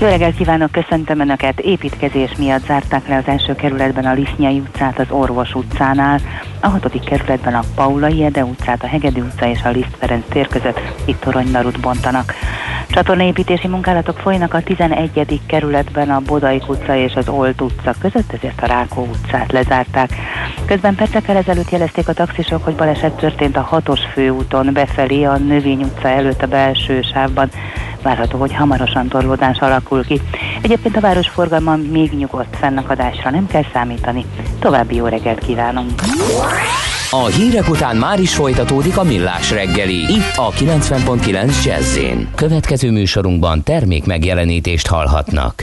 Jó reggelt kívánok, köszöntöm Önöket! Építkezés miatt zárták le az első kerületben a Lisznyai utcát az Orvos utcánál, a hatodik kerületben a Paulai Ede utcát, a Hegedű utca és a Liszt Ferenc tér között itt toronydarut bontanak. Csatornaépítési munkálatok folynak a 11. kerületben a Bodaik utca és az Olt utca között, ezért a Rákó utcát lezárták. Közben percekkel ezelőtt jelezték a taxisok, hogy baleset történt a hatos főúton befelé a Növény utca előtt a belső sávban. Várható, hogy hamarosan torlódás alakul ki. Egyébként a városforgalma még nyugodt fennakadásra nem kell számítani. További jó reggelt kívánunk! A hírek után már is folytatódik a millás reggeli, itt a 90.9 jazz Következő műsorunkban termék megjelenítést hallhatnak.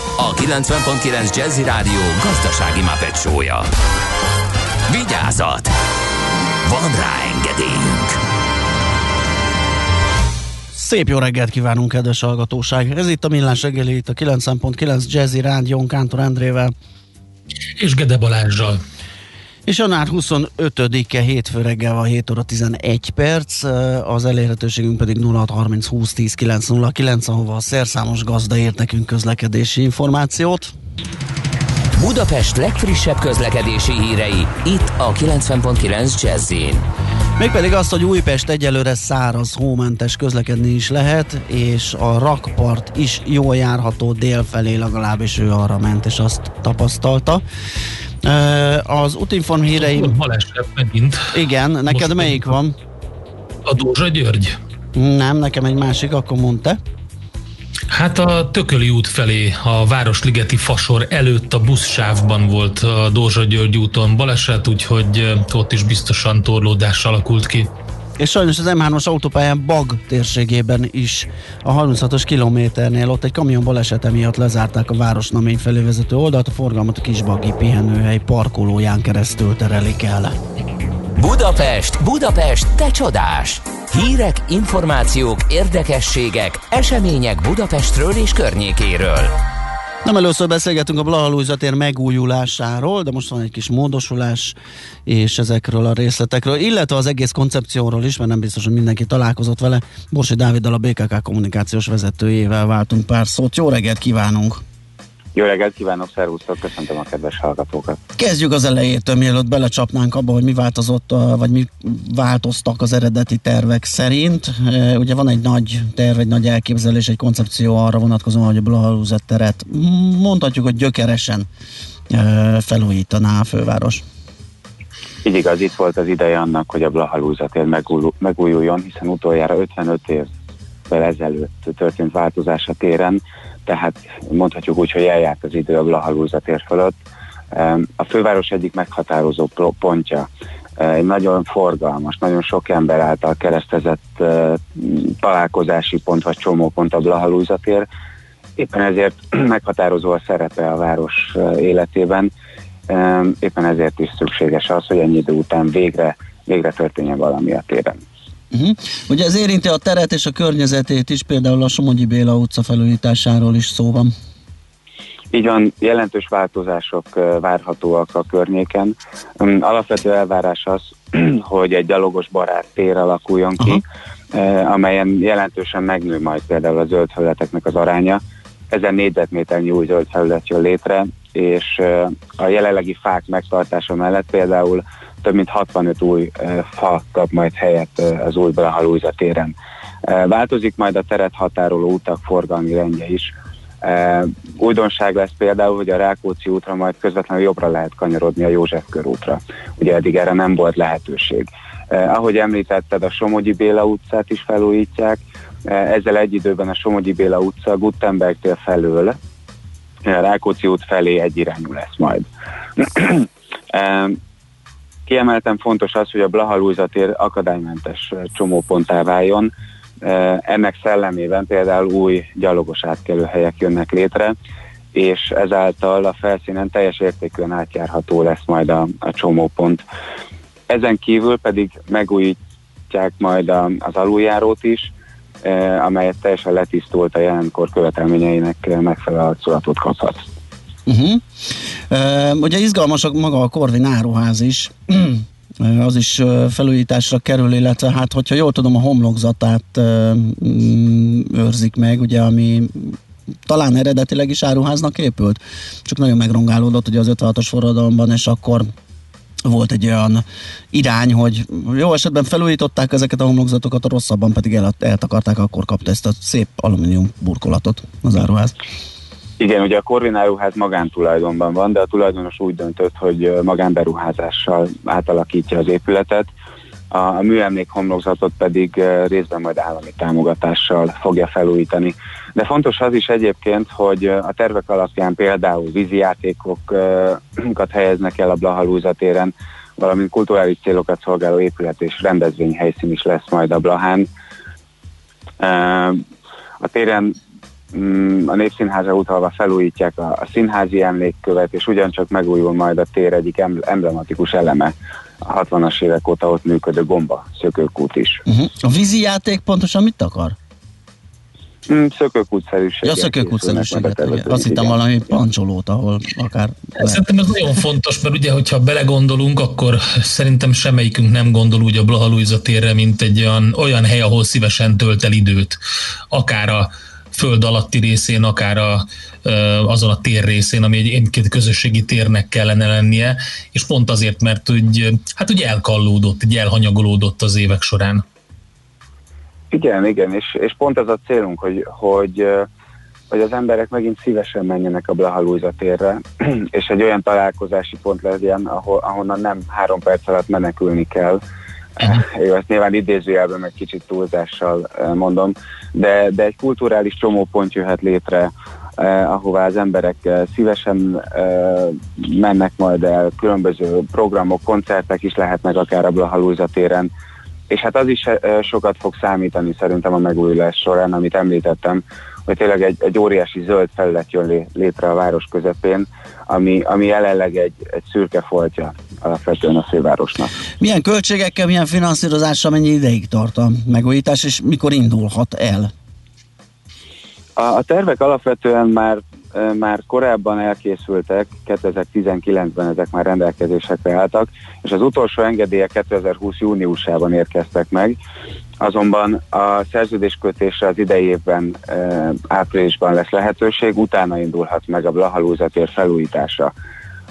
a 90.9 Jazzy Rádió gazdasági mapetsója. Vigyázat! Van rá engedélyünk! Szép jó reggelt kívánunk, kedves hallgatóság! Ez itt a Millás reggeli, itt a 9.9 Jazzy Rádión Kántor Endrével. És Gede Balázsral. És január 25-e hétfő reggel van 7 óra 11 perc, az elérhetőségünk pedig 0630 20 10 909, ahova a szerszámos gazda ért nekünk közlekedési információt. Budapest legfrissebb közlekedési hírei, itt a 90.9 jazz Mégpedig azt, hogy Újpest egyelőre száraz, hómentes közlekedni is lehet, és a rakpart is jól járható délfelé, legalábbis ő arra ment, és azt tapasztalta. Az útinform híreim... Baleset megint. Igen, neked Most melyik van? A Dózsa György. Nem, nekem egy másik, akkor mondd te. Hát a Tököli út felé, a Városligeti Fasor előtt a buszsávban volt a Dózsa György úton baleset, úgyhogy ott is biztosan torlódás alakult ki. És sajnos az M3-as autópályán Bag térségében is a 36-os kilométernél ott egy kamion balesete miatt lezárták a Városnamény felé vezető oldalt, a forgalmat a Kisbagi pihenőhely parkolóján keresztül terelik el. Budapest, Budapest, te csodás! Hírek, információk, érdekességek, események Budapestről és környékéről. Nem először beszélgetünk a Blaha Lujza tér megújulásáról, de most van egy kis módosulás, és ezekről a részletekről, illetve az egész koncepcióról is, mert nem biztos, hogy mindenki találkozott vele. Borsi Dáviddal a BKK kommunikációs vezetőjével váltunk pár szót. Jó reggelt kívánunk! Jó reggelt kívánok, szervusztok, köszöntöm a kedves hallgatókat. Kezdjük az elejétől, mielőtt belecsapnánk abba, hogy mi változott, vagy mi változtak az eredeti tervek szerint. E, Ugye van egy nagy terv, egy nagy elképzelés, egy koncepció arra vonatkozóan, hogy a Blahalúzat teret mondhatjuk, hogy gyökeresen e, felújítaná a főváros. Így igaz, itt volt az ideje annak, hogy a Blahalúza tér megújul- megújuljon, hiszen utoljára 55 évvel ezelőtt történt változás a téren, tehát mondhatjuk úgy, hogy eljárt az idő a Blahalúza tér fölött. A főváros egyik meghatározó pontja, eh, egy nagyon forgalmas, nagyon sok ember által keresztezett eh, találkozási pont vagy csomópont a Blahalúza tér, éppen ezért meghatározó a szerepe a város eh, életében, éppen ezért is szükséges az, hogy ennyi idő után végre, végre történjen valami a téren. Uh-huh. Ugye ez érinti a teret és a környezetét is, például a Somogyi Béla utca felújításáról is szó van. Így van, jelentős változások várhatóak a környéken. Üm, Alapvető elvárás az, hogy egy gyalogos barát tér alakuljon ki, ö, amelyen jelentősen megnő majd például a zöld felületeknek az aránya. Ezen négyzetméternyi új zöld felület jön létre, és a jelenlegi fák megtartása mellett például több mint 65 új ö, fa kap majd helyet ö, az új Blahalújza téren. Ö, Változik majd a teret határoló utak forgalmi rendje is. Újdonság lesz például, hogy a Rákóczi útra majd közvetlenül jobbra lehet kanyarodni a József körútra. Ugye eddig erre nem volt lehetőség. Ahogy említetted, a Somogyi Béla utcát is felújítják, ezzel egy időben a Somogyi Béla utca Gutenberg tér felől Rákóczi út felé egyirányú lesz majd. Kiemelten fontos az, hogy a Blahalújza tér akadálymentes csomóponttá váljon, ennek szellemében például új gyalogos átkelőhelyek jönnek létre, és ezáltal a felszínen teljes értékűen átjárható lesz majd a, a csomópont. Ezen kívül pedig megújítják majd a, az aluljárót is, amelyet teljesen letisztult a jelenkor követelményeinek megfelelő arculatot kaphat. Uh-huh. Uh, ugye izgalmas maga a Korvin áruház is, az is felújításra kerül, illetve hát, hogyha jól tudom, a homlokzatát mm, őrzik meg, ugye, ami talán eredetileg is áruháznak épült, csak nagyon megrongálódott ugye az 56-os forradalomban, és akkor volt egy olyan irány, hogy jó esetben felújították ezeket a homlokzatokat, a rosszabban pedig el, eltakarták, akkor kapta ezt a szép alumínium burkolatot az áruház. Igen, ugye a Corvináruház magántulajdonban van, de a tulajdonos úgy döntött, hogy magánberuházással átalakítja az épületet, a, műemlék homlokzatot pedig részben majd állami támogatással fogja felújítani. De fontos az is egyébként, hogy a tervek alapján például vízijátékokat helyeznek el a Blahalúza téren, valamint kulturális célokat szolgáló épület és rendezvényhelyszín is lesz majd a Blahán. A téren a Népszínházra utalva felújítják a, a színházi emlékkövet, és ugyancsak megújul majd a tér egyik em- emblematikus eleme, a 60-as évek óta ott működő gomba szökőkút is. Uh-huh. A vízi játék pontosan mit akar? Mm, szökőkútszerűséget. Ja, szökőkútszerűséget. igen. Azt hittem valami pancsolót, ahol akár lehet. Szerintem ez nagyon fontos, mert ugye, hogyha belegondolunk, akkor szerintem semmelyikünk nem gondol úgy a Blaha Lujza térre, mint egy olyan, olyan hely, ahol szívesen tölt el időt. Akár a föld alatti részén, akár a, azon a tér részén, ami egy egyébként közösségi térnek kellene lennie, és pont azért, mert úgy, hát úgy elkallódott, így elhanyagolódott az évek során. Igen, igen, és, és pont ez a célunk, hogy, hogy, hogy az emberek megint szívesen menjenek a Blahalújza térre, és egy olyan találkozási pont legyen, ahol, ahonnan nem három perc alatt menekülni kell. Jó, ezt nyilván idézőjelben meg kicsit túlzással ö, mondom, de, de egy kulturális csomópont jöhet létre, eh, ahová az emberek eh, szívesen eh, mennek majd el, különböző programok, koncertek is lehetnek akár a Blahalújza téren, és hát az is eh, sokat fog számítani szerintem a megújulás során, amit említettem, hogy tényleg egy, egy óriási zöld felület jön lé, létre a város közepén, ami, ami jelenleg egy, egy szürke foltja alapvetően a fővárosnak. Milyen költségekkel, milyen finanszírozással, mennyi ideig tart a megújítás, és mikor indulhat el? A, a tervek alapvetően már, már korábban elkészültek, 2019-ben ezek már rendelkezésekre álltak, és az utolsó engedélyek 2020 júniusában érkeztek meg, azonban a szerződéskötésre az idei évben áprilisban lesz lehetőség, utána indulhat meg a Blahalúza tér felújítása.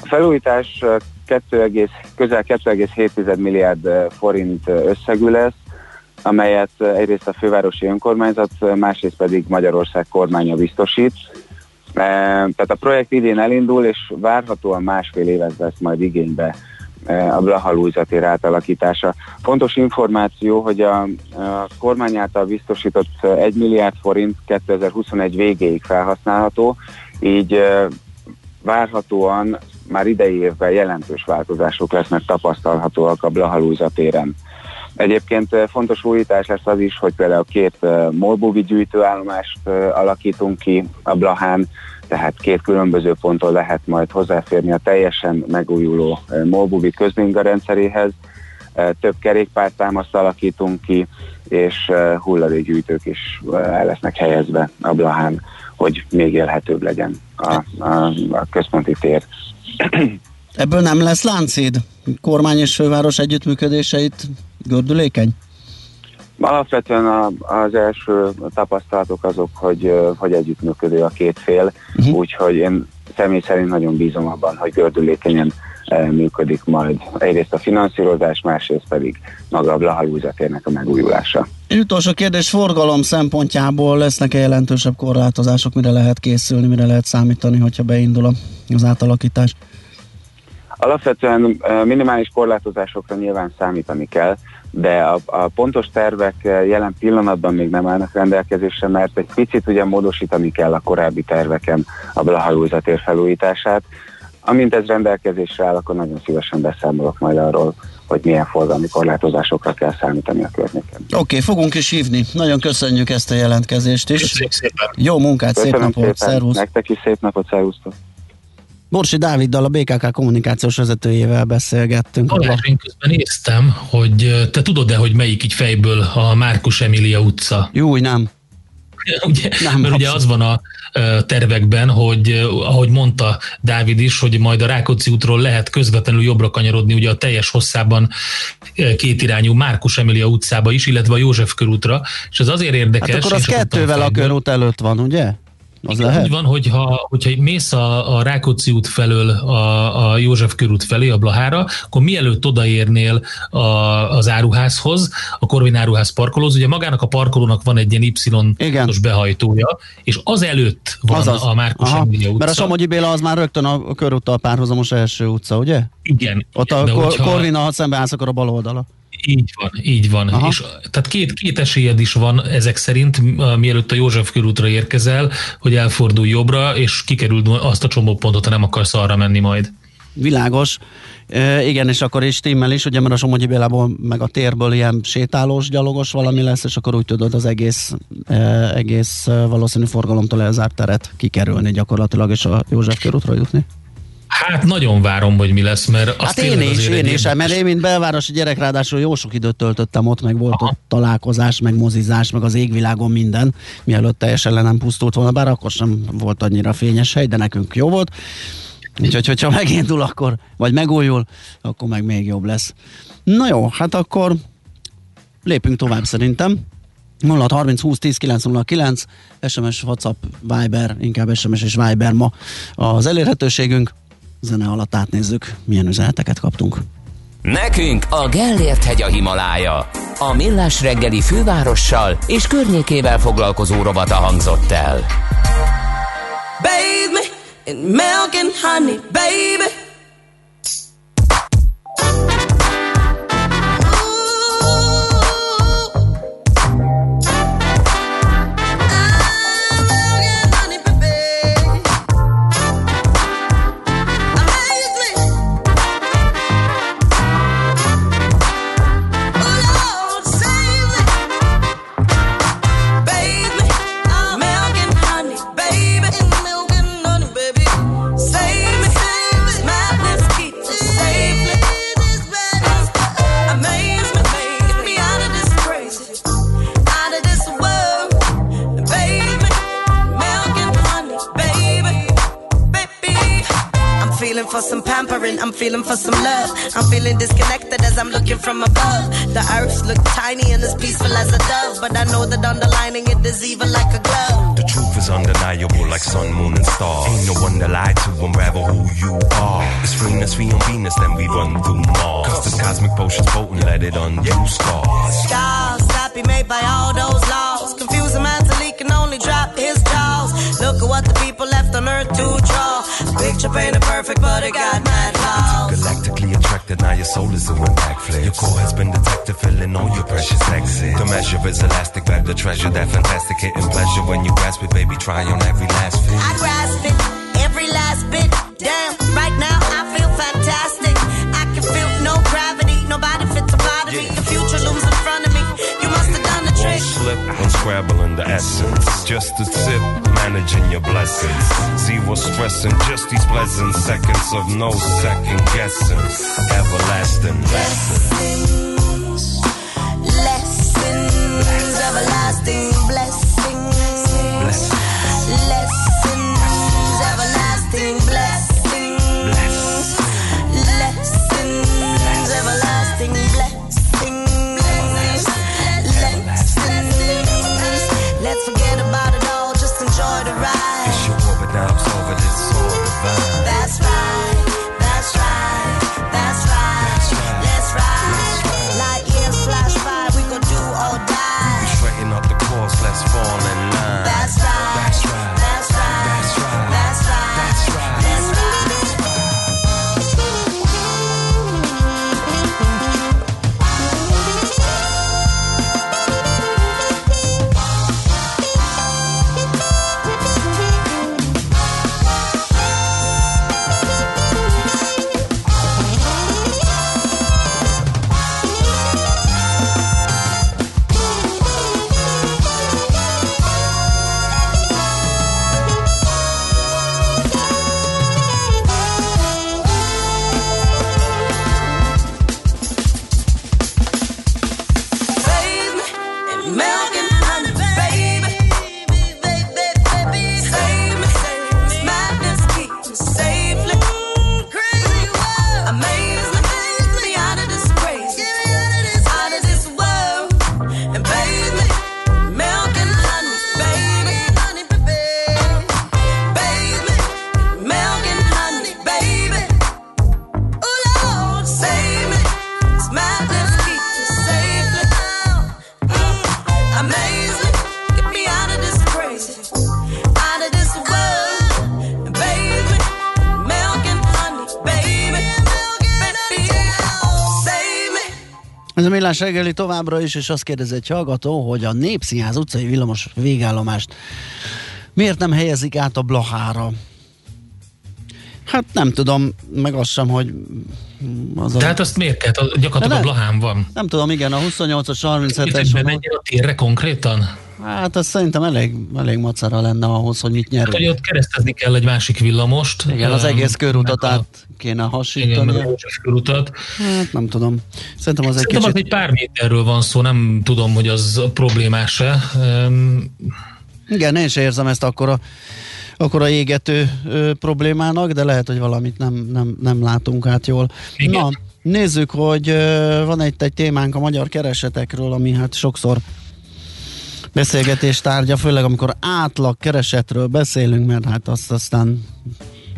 A felújítás e, 2, közel 2,7 milliárd forint összegű lesz, amelyet egyrészt a fővárosi önkormányzat, másrészt pedig Magyarország kormánya biztosít. Tehát a projekt idén elindul, és várhatóan másfél évet vesz majd igénybe a Blaha tér átalakítása. Fontos információ, hogy a, a kormány által biztosított 1 milliárd forint 2021 végéig felhasználható, így e, várhatóan már idei évben jelentős változások lesznek tapasztalhatóak a Blaha téren. Egyébként eh, fontos újítás lesz az is, hogy például két molbuvi gyűjtőállomást alakítunk ki a Blahán, tehát két különböző ponton lehet majd hozzáférni a teljesen megújuló molbuvi közminga rendszeréhez. Több kerékpártámaszt alakítunk ki, és hulladékgyűjtők is el lesznek helyezve a Blahán, hogy még élhetőbb legyen a, a, a központi tér. Ebből nem lesz láncid? Kormány és főváros együttműködéseit gördülékeny? Alapvetően a, az első tapasztalatok azok, hogy, hogy együttműködő a két fél, uh-huh. úgyhogy én személy szerint nagyon bízom abban, hogy gördülékenyen működik majd egyrészt a finanszírozás, másrészt pedig maga a Blahalúza térnek a megújulása. Utolsó kérdés forgalom szempontjából lesznek-e jelentősebb korlátozások, mire lehet készülni, mire lehet számítani, hogyha beindul a- az átalakítás? Alapvetően minimális korlátozásokra nyilván számítani kell, de a, a pontos tervek ö, jelen pillanatban még nem állnak rendelkezésre, mert egy picit ugye módosítani kell a korábbi terveken a Blahalúza tér felújítását. Amint ez rendelkezésre áll, akkor nagyon szívesen beszámolok majd arról, hogy milyen forgalmi korlátozásokra kell számítani a környéken. Oké, okay, fogunk is hívni. Nagyon köszönjük ezt a jelentkezést is. Köszönjük szépen. Jó munkát, szép Köszönöm napot, szépen, szervusz! nektek is szép napot, szervusztok! Borsi Dáviddal, a BKK kommunikációs vezetőjével beszélgettünk. Balázs, én közben néztem, hogy te tudod-e, hogy melyik így fejből a Márkus Emília utca? Jó, nem. ugye, Nem, mert ugye az van a tervekben, hogy ahogy mondta Dávid is, hogy majd a Rákóczi útról lehet közvetlenül jobbra kanyarodni, ugye a teljes hosszában kétirányú Márkus Emília utcába is, illetve a József körútra, és ez azért érdekes. Hát akkor az kettővel a körút előtt van, ugye? Az Igen, lehet? Úgy van, hogyha, hogyha mész a, a Rákóczi út felől a, a József körút felé, a Blahára, akkor mielőtt odaérnél a, az áruházhoz, a Korvin áruház parkolóz, ugye magának a parkolónak van egy ilyen Y-os behajtója, és az előtt van Azaz. a Márkus Aha, utca. Mert a Somogyi Béla az már rögtön a körúttal párhuzamos első utca, ugye? Igen. Ott igen, a de Kor- hogyha- Korvin, ha szembe állsz, akkor a bal oldala. Így van, így van. Aha. És, tehát két, két esélyed is van ezek szerint, mielőtt a József körútra érkezel, hogy elfordulj jobbra, és kikerüld azt a csomópontot, ha nem akarsz arra menni majd. Világos. E, igen, és akkor is timmel is, ugye, mert a Somogyi Bélából, meg a térből ilyen sétálós, gyalogos valami lesz, és akkor úgy tudod az egész, e, egész valószínű forgalomtól elzárt teret kikerülni gyakorlatilag, és a József körútra jutni. Hát nagyon várom, hogy mi lesz, mert azt Hát én is, én is, érdekes- mert én, mint belvárosi gyerek, ráadásul jó sok időt töltöttem ott, meg volt ott találkozás, meg mozizás, meg az égvilágon minden, mielőtt teljesen le nem pusztult volna, bár akkor sem volt annyira fényes hely, de nekünk jó volt. Úgyhogy, hogyha megindul, akkor, vagy megújul, akkor meg még jobb lesz. Na jó, hát akkor lépünk tovább szerintem. 0 30 20 10 909, SMS, WhatsApp, Viber, inkább SMS és Viber ma az elérhetőségünk. Zene alatt átnézzük, milyen üzeneteket kaptunk. Nekünk a Gellért hegy a Himalája. A Millás reggeli fővárossal és környékével foglalkozó rovata hangzott el. Me in milk and honey, baby. Feeling for some love. I'm feeling disconnected as I'm looking from above. The earth look tiny and as peaceful as a dove, but I know that underlining it is evil like a glove. The truth is undeniable like sun, moon, and stars. Ain't no one to lie to, unravel who you are. It's Venus, we on Venus, then we run through Mars. Cause this cosmic potion's potent, let it undo scars. Stars that be made by all those laws. A picture painted perfect, but it got mad flaws. Galactically attracted, now your soul is doing backflips. Your core has been detected, filling all your precious exits. The measure is elastic, grab the treasure, that fantastic hitting pleasure. When you grasp it, baby, try on every last fit. I grasp it, every last bit. Damn, right now I feel fantastic. I can feel no gravity, nobody fits a of me. The future looms in front of me. Won't slip, unscrabbling the essence. Just a sip, managing your blessings. Zero stressing, just these pleasant seconds of no second guessing. Everlasting. Lessons, millás reggeli továbbra is, és azt kérdezi egy hallgató, hogy a Népszínház utcai villamos végállomást miért nem helyezik át a Blahára? Hát nem tudom, meg azt sem, hogy az De hát azt miért kell? Gyakorlatilag De a nem. Blahán van. Nem tudom, igen, a 28-as, 37-es. Itt bemenjen a térre konkrétan? Hát ez szerintem elég, elég macera lenne ahhoz, hogy mit Hát, hogy nyerünk. ott keresztezni kell egy másik villamost. Igen, az egész körutat át kéne Igen, hasítani. meg a Lócsos körutat. Hát nem tudom. Szerintem az egy Szerintem az kicsit... egy pár méterről van szó, nem tudom, hogy az problémás-e. Igen, én sem érzem ezt akkor a, akkor a égető ö, problémának, de lehet, hogy valamit nem, nem, nem látunk át jól. Igen. Na, nézzük, hogy ö, van egy, egy témánk a magyar keresetekről, ami hát sokszor beszélgetés tárgya, főleg amikor átlag keresetről beszélünk, mert hát azt aztán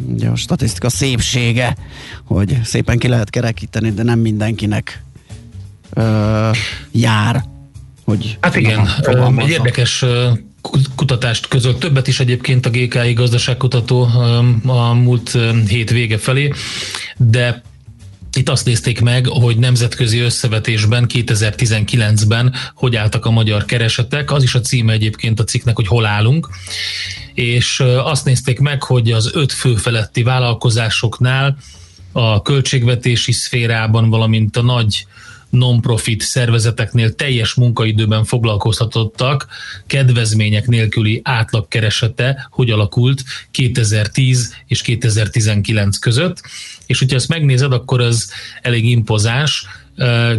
ugye a statisztika szépsége, hogy szépen ki lehet kerekíteni, de nem mindenkinek ö, jár, hogy Hát igen, egy érdekes kutatást közölt, többet is egyébként a GKI gazdaságkutató a múlt hét vége felé, de itt azt nézték meg, hogy nemzetközi összevetésben 2019-ben hogy álltak a magyar keresetek, az is a címe egyébként a cikknek, hogy hol állunk, és azt nézték meg, hogy az öt fő feletti vállalkozásoknál a költségvetési szférában, valamint a nagy non-profit szervezeteknél teljes munkaidőben foglalkoztatottak, kedvezmények nélküli átlagkeresete hogy alakult 2010 és 2019 között. És hogyha ezt megnézed, akkor ez elég impozáns,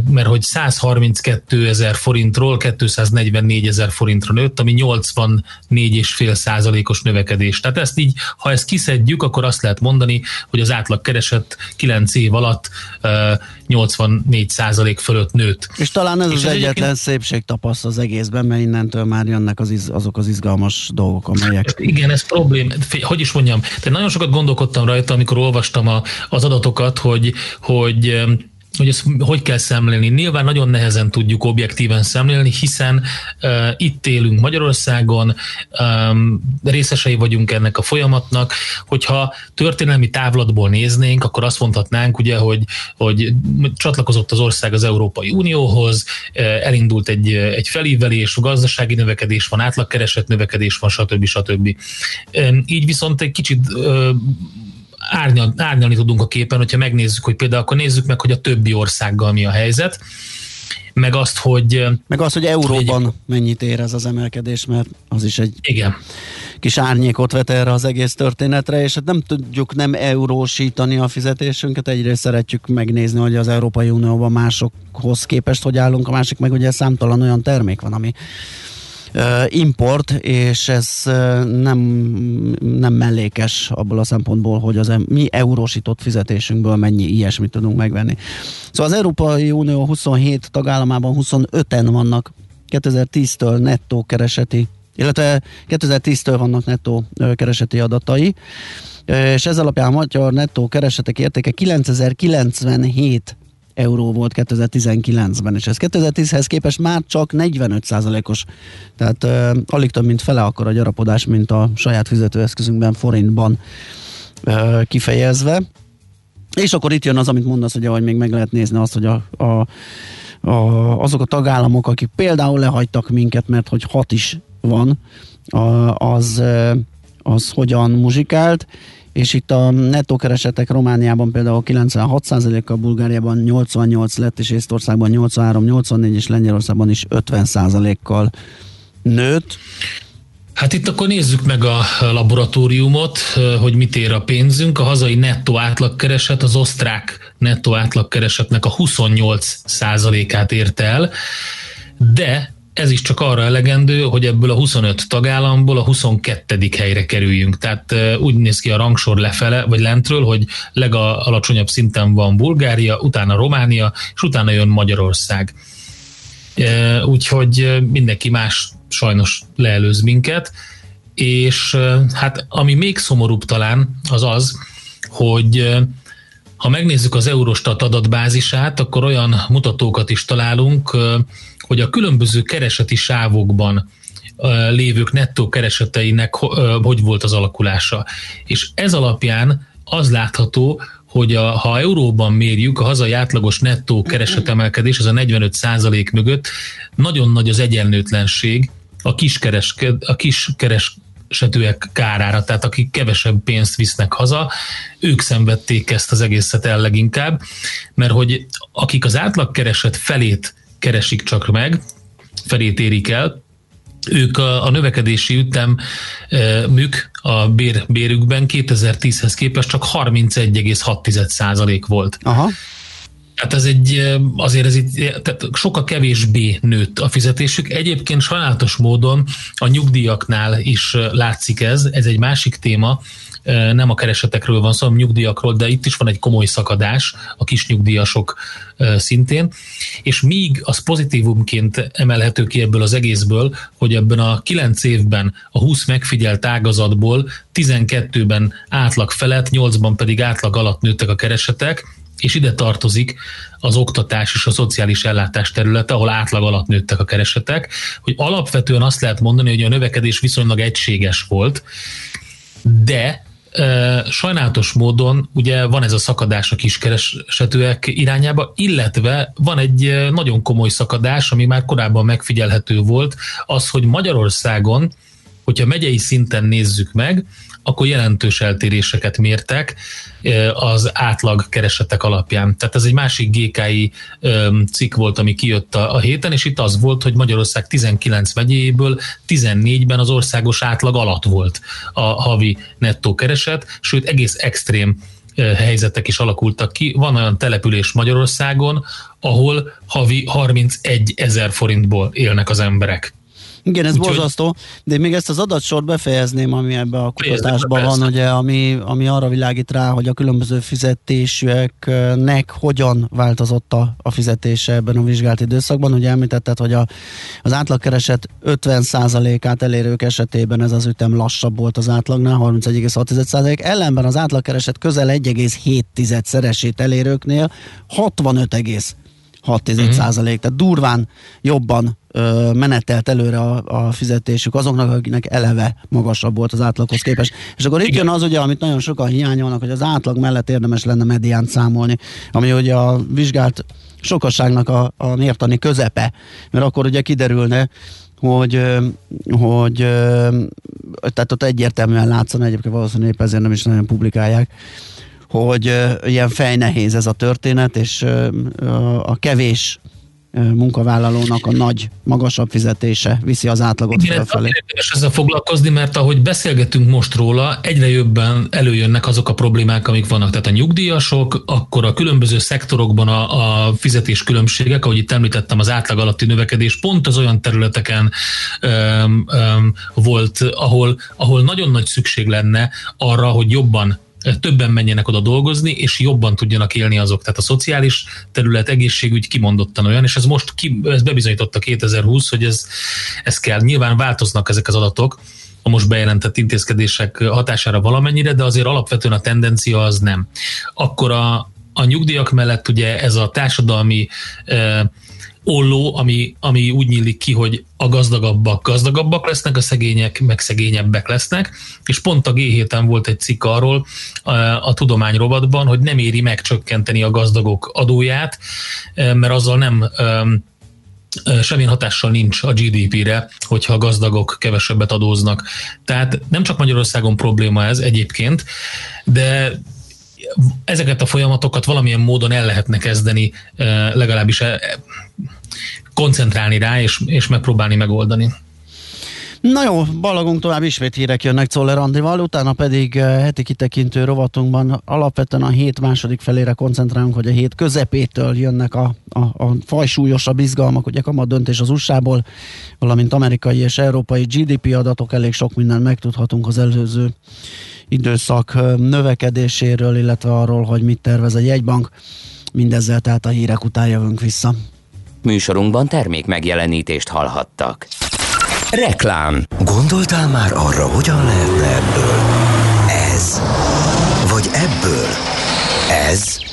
mert hogy 132 ezer forintról 244 ezer forintra nőtt, ami 84,5 százalékos növekedés. Tehát ezt így, ha ezt kiszedjük, akkor azt lehet mondani, hogy az átlag keresett 9 év alatt ö, 84 százalék fölött nőtt. És talán ez És az ez egyetlen egyébként- szépség tapaszt az egészben, mert innentől már jönnek az iz, azok az izgalmas dolgok, amelyek... Igen, ez problém. Hogy is mondjam, de nagyon sokat gondolkodtam rajta, amikor olvastam a, az adatokat, hogy, hogy hogy ezt hogy kell szemlélni. Nyilván nagyon nehezen tudjuk objektíven szemlélni, hiszen uh, itt élünk Magyarországon, um, részesei vagyunk ennek a folyamatnak. Hogyha történelmi távlatból néznénk, akkor azt mondhatnánk, ugye, hogy, hogy csatlakozott az ország az Európai Unióhoz, elindult egy, egy felívelés, gazdasági növekedés van, átlagkeresett növekedés van, stb. stb. Így viszont egy kicsit árnyal, árnyalni tudunk a képen, hogyha megnézzük, hogy például akkor nézzük meg, hogy a többi országgal mi a helyzet, meg azt, hogy... Meg az, hogy euróban mennyit ér ez az emelkedés, mert az is egy Igen. kis árnyékot vet erre az egész történetre, és hát nem tudjuk nem eurósítani a fizetésünket. Egyrészt szeretjük megnézni, hogy az Európai Unióban másokhoz képest hogy állunk, a másik meg ugye számtalan olyan termék van, ami import, és ez nem, nem mellékes abból a szempontból, hogy az mi eurósított fizetésünkből mennyi ilyesmit tudunk megvenni. Szóval az Európai Unió 27 tagállamában 25-en vannak 2010-től nettó kereseti, illetve 2010-től vannak nettó kereseti adatai, és ez alapján a magyar nettó keresetek értéke 9097 euró volt 2019-ben, és ez 2010-hez képest már csak 45%-os, tehát uh, alig több, mint fele akkor a gyarapodás, mint a saját fizetőeszközünkben forintban uh, kifejezve. És akkor itt jön az, amit mondasz, hogy még meg lehet nézni azt, hogy a, a, a, azok a tagállamok, akik például lehagytak minket, mert hogy hat is van, az, az hogyan muzsikált, és itt a nettó keresetek Romániában például 96%-kal, Bulgáriában 88 lett, és Észtországban 83, 84, és Lengyelországban is 50%-kal nőtt. Hát itt akkor nézzük meg a laboratóriumot, hogy mit ér a pénzünk. A hazai nettó átlagkereset az osztrák nettó átlagkeresetnek a 28 százalékát érte el, de ez is csak arra elegendő, hogy ebből a 25 tagállamból a 22. helyre kerüljünk. Tehát úgy néz ki a rangsor lefele, vagy lentről, hogy legalacsonyabb szinten van Bulgária, utána Románia, és utána jön Magyarország. Úgyhogy mindenki más sajnos leelőz minket, és hát ami még szomorúbb talán az az, hogy ha megnézzük az Eurostat adatbázisát, akkor olyan mutatókat is találunk, hogy a különböző kereseti sávokban lévők nettó kereseteinek hogy volt az alakulása. És ez alapján az látható, hogy a, ha euróban mérjük, a hazai átlagos nettó keresetemelkedés, az a 45 százalék mögött nagyon nagy az egyenlőtlenség a kiskereske, a kiskeresetőek kárára, tehát akik kevesebb pénzt visznek haza, ők szenvedték ezt az egészet el leginkább, mert hogy akik az átlagkereset felét keresik csak meg, felét érik el, ők a, a növekedési ütem e, mük a bér, bérükben 2010-hez képest csak 31,6% volt. Aha. Hát ez egy, azért ez itt, tehát sokkal kevésbé nőtt a fizetésük. Egyébként sajnálatos módon a nyugdíjaknál is látszik ez, ez egy másik téma, nem a keresetekről van szó, hanem nyugdíjakról, de itt is van egy komoly szakadás a kis nyugdíjasok szintén, és míg az pozitívumként emelhető ki ebből az egészből, hogy ebben a 9 évben a 20 megfigyelt ágazatból 12-ben átlag felett, 8-ban pedig átlag alatt nőttek a keresetek, és ide tartozik az oktatás és a szociális ellátás területe, ahol átlag alatt nőttek a keresetek, hogy alapvetően azt lehet mondani, hogy a növekedés viszonylag egységes volt, de e, sajnálatos módon ugye van ez a szakadás a kiskeresetőek irányába, illetve van egy nagyon komoly szakadás, ami már korábban megfigyelhető volt, az, hogy Magyarországon, hogyha megyei szinten nézzük meg, akkor jelentős eltéréseket mértek az átlag keresetek alapján. Tehát ez egy másik GKI cikk volt, ami kijött a, héten, és itt az volt, hogy Magyarország 19 megyéből 14-ben az országos átlag alatt volt a havi nettó kereset, sőt egész extrém helyzetek is alakultak ki. Van olyan település Magyarországon, ahol havi 31 ezer forintból élnek az emberek. Igen, ez Úgyhogy- borzasztó, de még ezt az adatsort befejezném, ami ebben a kutatásban persze. van, ugye, ami, ami arra világít rá, hogy a különböző fizetésűeknek hogyan változott a, a fizetése ebben a vizsgált időszakban. Ugye említetted, hogy a, az átlagkereset 50%-át elérők esetében ez az ütem lassabb volt az átlagnál, 31,6%, ellenben az átlagkereset közel 1,7-szeresét elérőknél 65, 6 Mhm. tehát durván jobban menetelt előre a, a fizetésük azoknak, akiknek eleve magasabb volt az átlaghoz képest. És akkor itt jön az ugye, amit nagyon sokan hiányolnak, hogy az átlag mellett érdemes lenne mediánt számolni, ami ugye a vizsgált sokasságnak a, a mértani közepe, mert akkor ugye kiderülne, hogy, hogy tehát ott egyértelműen látszana, egyébként valószínűleg épp ezért nem is nagyon publikálják, hogy ilyen fejnehéz ez a történet, és a kevés munkavállalónak a nagy, magasabb fizetése viszi az átlagot Igen, felfelé. érdemes ezzel foglalkozni, mert ahogy beszélgetünk most róla, egyre jobban előjönnek azok a problémák, amik vannak. Tehát a nyugdíjasok, akkor a különböző szektorokban a, a fizetés különbségek, ahogy itt említettem, az átlag alatti növekedés pont az olyan területeken öm, öm, volt, ahol, ahol nagyon nagy szükség lenne arra, hogy jobban többen menjenek oda dolgozni, és jobban tudjanak élni azok. Tehát a szociális terület, egészségügy kimondottan olyan, és ez most ki, ez bebizonyította 2020, hogy ez, ez kell. Nyilván változnak ezek az adatok, a most bejelentett intézkedések hatására valamennyire, de azért alapvetően a tendencia az nem. Akkor a, a nyugdíjak mellett ugye ez a társadalmi eh, olló, ami, ami úgy nyílik ki, hogy a gazdagabbak gazdagabbak lesznek, a szegények meg szegényebbek lesznek, és pont a G7-en volt egy cikk arról a, a tudomány rovatban, hogy nem éri megcsökkenteni a gazdagok adóját, eh, mert azzal nem em, eh, semmilyen hatással nincs a GDP-re, hogyha a gazdagok kevesebbet adóznak. Tehát nem csak Magyarországon probléma ez egyébként, de ezeket a folyamatokat valamilyen módon el lehetne kezdeni, legalábbis koncentrálni rá, és, és megpróbálni megoldani. Na jó, ballagunk tovább, ismét hírek jönnek Czoller Andrival, utána pedig heti kitekintő rovatunkban alapvetően a hét második felére koncentrálunk, hogy a hét közepétől jönnek a, a, a fajsúlyosabb izgalmak, ugye kamat döntés az USA-ból, valamint amerikai és európai GDP adatok, elég sok mindent megtudhatunk az előző időszak növekedéséről, illetve arról, hogy mit tervez a jegybank. Mindezzel tehát a hírek után jövünk vissza. Műsorunkban termék megjelenítést hallhattak. Reklám. Gondoltál már arra, hogyan lehetne ebből ez, vagy ebből ez?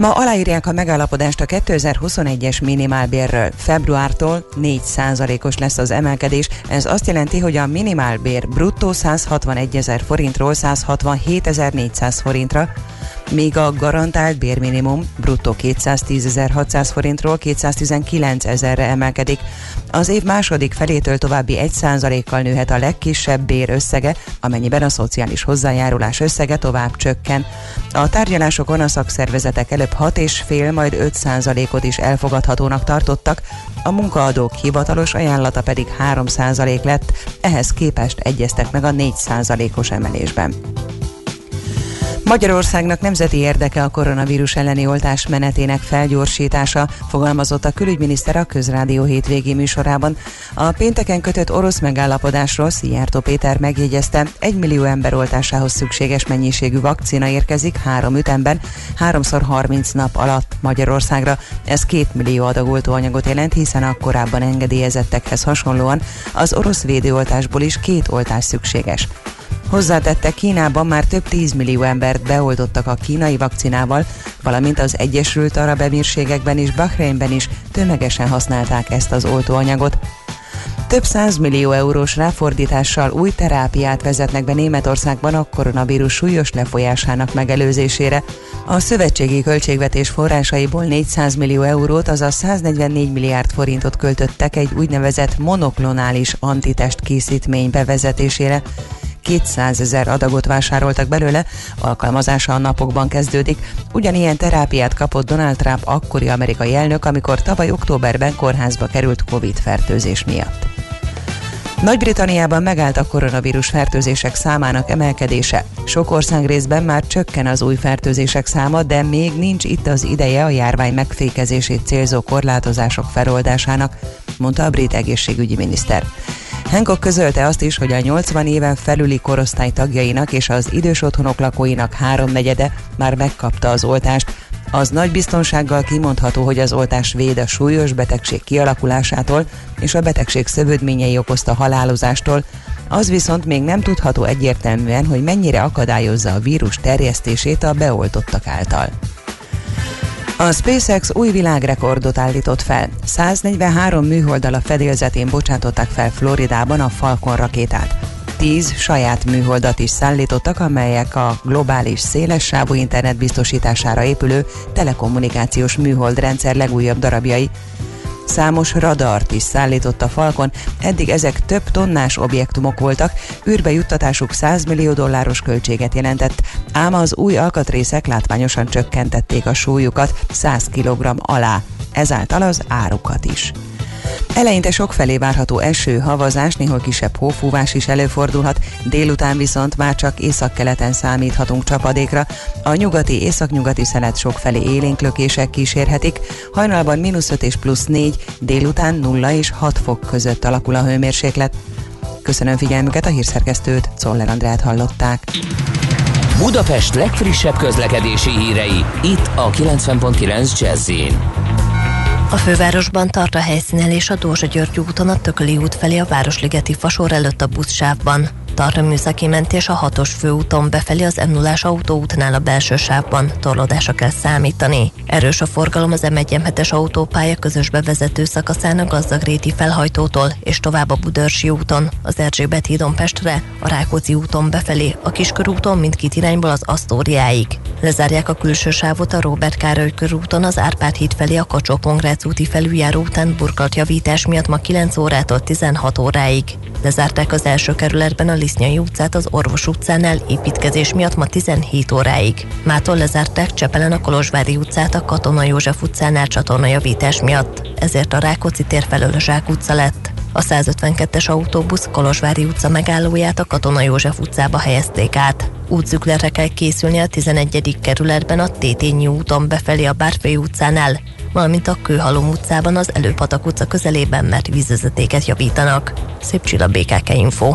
Ma aláírják a megállapodást a 2021-es minimálbérről. Februártól 4%-os lesz az emelkedés. Ez azt jelenti, hogy a minimálbér bruttó 161 ezer forintról 167.400 forintra, míg a garantált bérminimum bruttó 210.600 forintról 219 ezerre emelkedik. Az év második felétől további 1%-kal nőhet a legkisebb bér összege, amennyiben a szociális hozzájárulás összege tovább csökken. A tárgyalásokon a szakszervezetek előbb 6,5, majd 5%-ot is elfogadhatónak tartottak, a munkaadók hivatalos ajánlata pedig 3% lett, ehhez képest egyeztek meg a 4%-os emelésben. Magyarországnak nemzeti érdeke a koronavírus elleni oltás menetének felgyorsítása, fogalmazott a külügyminiszter a Közrádió hétvégi műsorában. A pénteken kötött orosz megállapodásról Szijjártó Péter megjegyezte, egy millió ember oltásához szükséges mennyiségű vakcina érkezik három ütemben, háromszor 30 nap alatt Magyarországra. Ez két millió adag oltóanyagot jelent, hiszen a korábban engedélyezettekhez hasonlóan az orosz védőoltásból is két oltás szükséges. Hozzátette, Kínában már több 10 millió embert beoltottak a kínai vakcinával, valamint az Egyesült Arab Emírségekben és Bahreinben is tömegesen használták ezt az oltóanyagot. Több millió eurós ráfordítással új terápiát vezetnek be Németországban a koronavírus súlyos lefolyásának megelőzésére. A szövetségi költségvetés forrásaiból 400 millió eurót, azaz 144 milliárd forintot költöttek egy úgynevezett monoklonális antitest készítmény bevezetésére. 200 ezer adagot vásároltak belőle, alkalmazása a napokban kezdődik. Ugyanilyen terápiát kapott Donald Trump akkori amerikai elnök, amikor tavaly októberben kórházba került Covid fertőzés miatt. Nagy-Britanniában megállt a koronavírus fertőzések számának emelkedése. Sok ország részben már csökken az új fertőzések száma, de még nincs itt az ideje a járvány megfékezését célzó korlátozások feloldásának, mondta a brit egészségügyi miniszter. Hancock közölte azt is, hogy a 80 éven felüli korosztály tagjainak és az idős otthonok lakóinak háromnegyede már megkapta az oltást. Az nagy biztonsággal kimondható, hogy az oltás véd a súlyos betegség kialakulásától és a betegség szövődményei okozta halálozástól, az viszont még nem tudható egyértelműen, hogy mennyire akadályozza a vírus terjesztését a beoltottak által. A SpaceX új világrekordot állított fel. 143 műholddal a fedélzetén bocsátották fel Floridában a Falcon rakétát. 10 saját műholdat is szállítottak, amelyek a globális szélessávú internet biztosítására épülő telekommunikációs műholdrendszer legújabb darabjai. Számos radart is szállított a Falcon, eddig ezek több tonnás objektumok voltak, űrbe juttatásuk 100 millió dolláros költséget jelentett, ám az új alkatrészek látványosan csökkentették a súlyukat 100 kg alá, ezáltal az árukat is. Eleinte sok felé várható eső, havazás, néhol kisebb hófúvás is előfordulhat, délután viszont már csak északkeleten számíthatunk csapadékra. A nyugati, északnyugati szelet sok felé élénklökések kísérhetik, hajnalban mínusz 5 és plusz 4, délután 0 és 6 fok között alakul a hőmérséklet. Köszönöm figyelmüket, a hírszerkesztőt, Czoller Andrát hallották. Budapest legfrissebb közlekedési hírei, itt a 90.9 jazz A fővárosban tart a helyszínelés a Dózsa György úton a Tököli út felé a Városligeti fasor előtt a buszsávban. Tart a műszaki mentés a hatos főúton befelé az m 0 autóútnál a belső sávban. Torlódásra kell számítani. Erős a forgalom az M1 es autópálya közös bevezető szakaszán a Gazdagréti felhajtótól és tovább a Budörsi úton, az Erzsébet hídon Pestre, a Rákóczi úton befelé, a Kiskörúton mindkét irányból az Asztóriáig. Lezárják a külső sávot a Robert Károly körúton az Árpád híd felé a kacsó úti felüljáró után burkolt javítás miatt ma 9 órától 16 óráig. Lezárták az első kerületben a Lisznyai utcát az Orvos utcánál építkezés miatt ma 17 óráig. Mától lezárták Csepelen a Kolozsvári utcát a Katona József utcánál csatornajavítás miatt, ezért a Rákóczi tér felől a Zsák utca lett. A 152-es autóbusz Kolozsvári utca megállóját a Katona József utcába helyezték át. Útszükletre kell készülni a 11. kerületben a Tétényi úton befelé a Bárfai utcánál, valamint a Kőhalom utcában az Előpatak utca közelében, mert vízvezetéket javítanak. Szép csilla BKK Info.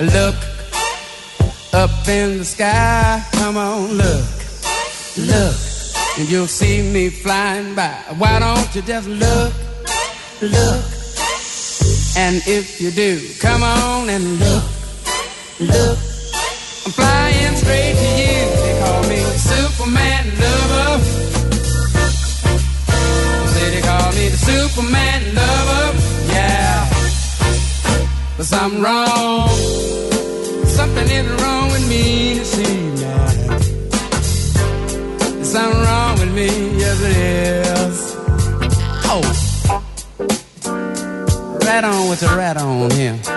Look up in the sky. Come on, look, look, and you'll see me flying by. Why don't you just look, look? And if you do, come on and look, look. I'm flying straight to you. They call me Superman lover. They call me the Superman But something wrong. Something is wrong with me see now. There's something wrong with me, yes it is. Oh. Right on with the rat on here.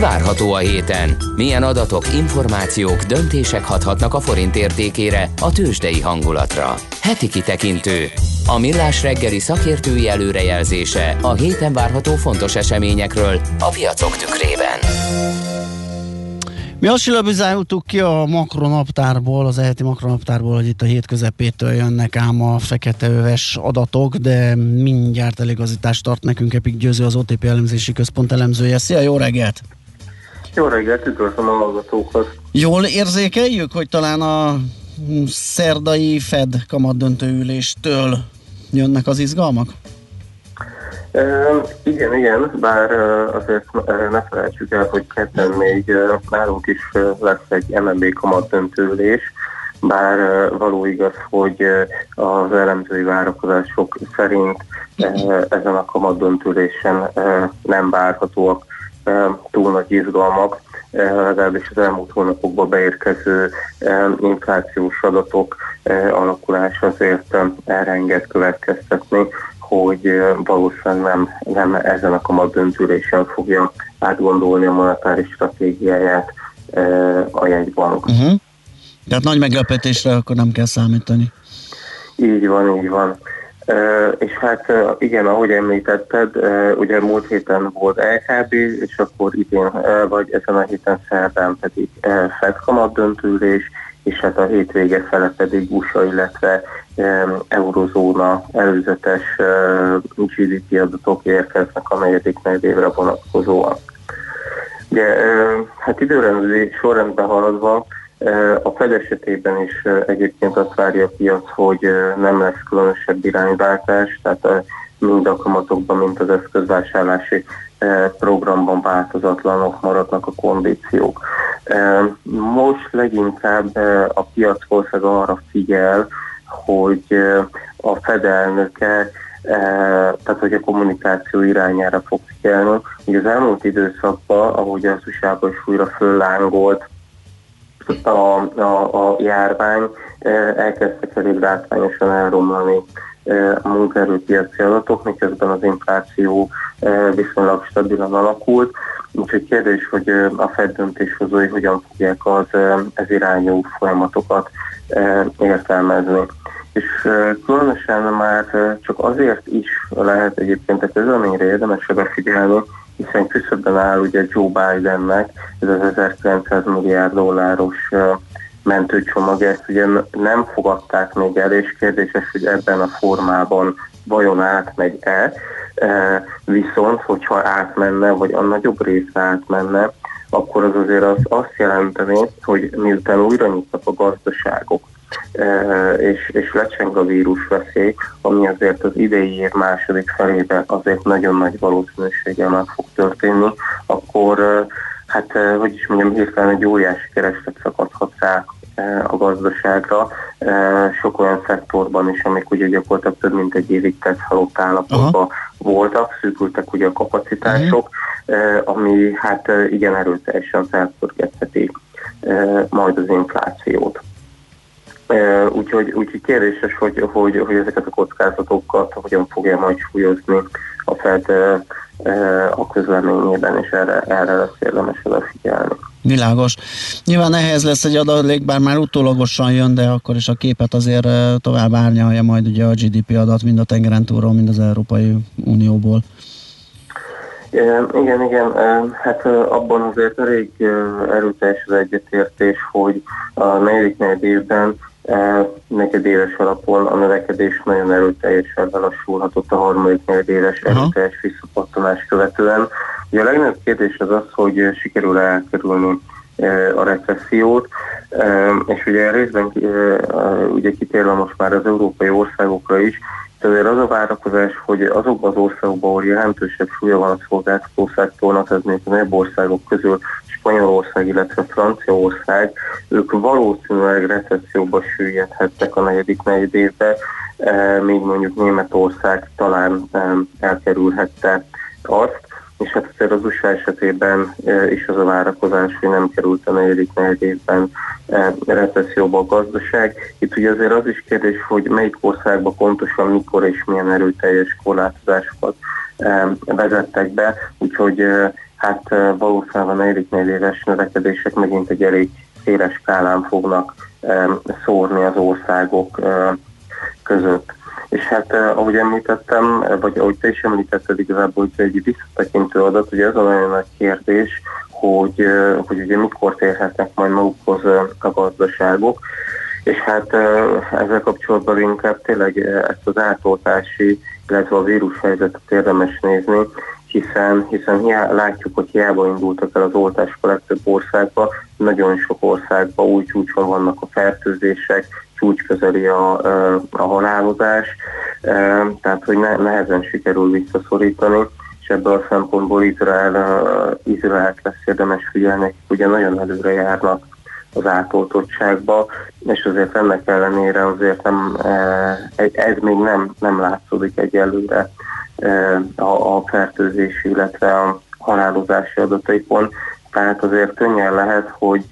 Várható a héten? Milyen adatok, információk, döntések hathatnak a forint értékére, a tőzsdei hangulatra? Heti kitekintő. A millás reggeli szakértői előrejelzése a héten várható fontos eseményekről a piacok tükrében. Mi azt silabizáltuk ki a makronaptárból, az eheti makronaptárból, hogy itt a hét közepétől jönnek ám a feketeöves adatok, de mindjárt eligazítást tart nekünk Epik Győző, az OTP elemzési központ elemzője. Szia, jó reggelt! Jó reggelt, üdvözlöm a hallgatókat. Jól érzékeljük, hogy talán a szerdai Fed kamatdöntőüléstől jönnek az izgalmak? E, igen, igen, bár azért ne felejtsük el, hogy kedden még nálunk is lesz egy MNB kamatdöntőülés, bár való igaz, hogy az elemzői várakozások szerint ezen a kamatdöntőülésen e, nem várhatóak túl nagy izgalmak. eh, legalábbis az elmúlt hónapokban beérkező eh, inflációs adatok eh, alakulása azért erre enged következtetni, hogy valószínűleg nem, nem ezen a kamat döntülésen fogja átgondolni a monetáris stratégiáját a jegybank. Uh-huh. Tehát nagy meglepetésre akkor nem kell számítani. Így van, így van. És hát igen, ahogy említetted, ugye múlt héten volt LKB, és akkor idén, vagy ezen a héten szerdán pedig Fed kamat döntülés, és hát a hétvége fele pedig USA, illetve eurozóna előzetes GDP adatok érkeznek a negyedik negyedévre vonatkozóan. Ugye, hát időrendi sorrendben haladva, a Fed esetében is egyébként azt várja a piac, hogy nem lesz különösebb irányváltás, tehát mind a kamatokban, mint az eszközvásárlási programban változatlanok maradnak a kondíciók. Most leginkább a piac valószínűleg arra figyel, hogy a Fed elnöke tehát hogy a kommunikáció irányára fog figyelni. Ugye az elmúlt időszakban, ahogy az usa is újra föllángolt a, a, a járvány elkezdtek elég látványosan elromlani a munkaerőpiaci adatok, miközben az infláció viszonylag stabilan alakult. Úgyhogy kérdés, hogy a Fed döntéshozói hogyan fogják az ez irányú folyamatokat értelmezni. És különösen már csak azért is lehet egyébként a közleményre érdemes odafigyelni, hiszen küszöbben áll ugye Joe Bidennek ez az 1900 milliárd dolláros mentőcsomag, ezt ugye nem fogadták még el, és kérdéses, hogy ebben a formában vajon átmegy-e, viszont hogyha átmenne, vagy a nagyobb része átmenne, akkor az azért az azt jelenteni, hogy miután újra nyitnak a gazdaságok, és, és lecseng a vírus veszély, ami azért az idei év második felében azért nagyon nagy valószínűséggel meg fog történni, akkor hát, hogy is mondjam, hirtelen egy óriási kereslet szakadhat rá a gazdaságra, sok olyan szektorban is, amik ugye gyakorlatilag több mint egy évig tett halott állapotban voltak, szűkültek ugye a kapacitások, ami hát igen erőteljesen felpörgetheti majd az inflációt. Úgyhogy, úgyhogy kérdéses, hogy, hogy, hogy ezeket a kockázatokat hogyan fogja majd súlyozni a Fed a közleményében, és erre, erre lesz érdemes odafigyelni. Világos. Nyilván nehéz lesz egy adalék, bár már utólagosan jön, de akkor is a képet azért tovább árnyalja majd ugye a GDP adat mind a tengeren túlról, mind az Európai Unióból. Igen, igen, hát abban azért elég erőteljes az egyetértés, hogy a negyedik negyed évben negyedéves alapon a növekedés nagyon erőteljesen lelassulhatott a harmadik negyedéves erőteljes visszapattanás követően. Ugye a legnagyobb kérdés az az, hogy sikerül elkerülni a recessziót, és ugye részben ugye kitérve most már az európai országokra is, azért az a várakozás, hogy azokban az országokban, ahol jelentősebb súlya van a szolgáltató szektornak, ez még a nagyobb országok közül Spanyolország, illetve Franciaország, ők valószínűleg recesszióba süllyedhettek a negyedik negyed évbe, még mondjuk Németország talán elkerülhette azt, és hát azért az USA esetében is az a várakozás, hogy nem került a negyedik negyed évben recesszióba a gazdaság. Itt ugye azért az is kérdés, hogy melyik országban pontosan mikor és milyen erőteljes korlátozásokat vezettek be, úgyhogy hát valószínűleg a negyedik negyedéves növekedések megint egy elég széles skálán fognak szórni az országok között. És hát ahogy említettem, vagy ahogy te is említetted igazából, hogy egy visszatekintő adat, ugye ez a nagyon nagy kérdés, hogy, hogy ugye mikor térhetnek majd magukhoz a gazdaságok, és hát ezzel kapcsolatban inkább tényleg ezt az átoltási, illetve a vírushelyzetet érdemes nézni, hiszen, hiszen hiá, látjuk, hogy hiába indultak el az oltások a legtöbb országba, nagyon sok országban új csúcson vannak a fertőzések, csúcs közeli a, a halálozás, tehát hogy ne, nehezen sikerül visszaszorítani, és ebből a szempontból Izrael, Izraelt lesz érdemes figyelni, ugye nagyon előre járnak az átoltottságba, és azért ennek ellenére azért nem, ez még nem, nem látszódik egyelőre a, a fertőzés, illetve a halálozási adataikon, Tehát azért könnyen lehet, hogy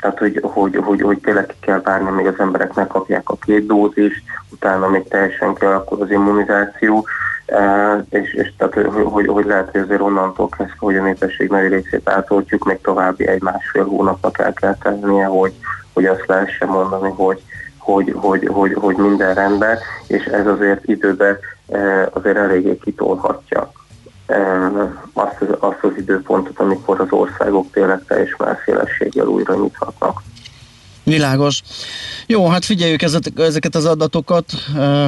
tehát, hogy, hogy, hogy, hogy tényleg ki kell várni, amíg az emberek megkapják a két dózist, utána még teljesen kialakul az immunizáció, és, és tehát, hogy, hogy, hogy lehet, hogy azért onnantól kezdve, hogy a népesség nagy részét átoltjuk, még további egy-másfél hónapnak el kell tennie, hogy, hogy azt lehessen mondani, hogy, hogy, hogy, hogy, hogy minden rendben, és ez azért időben azért eléggé kitolhatja azt, az- azt az időpontot, amikor az országok tényleg teljes melszélességgel újra nyithatnak. Világos. Jó, hát figyeljük ezeket, ezeket az adatokat.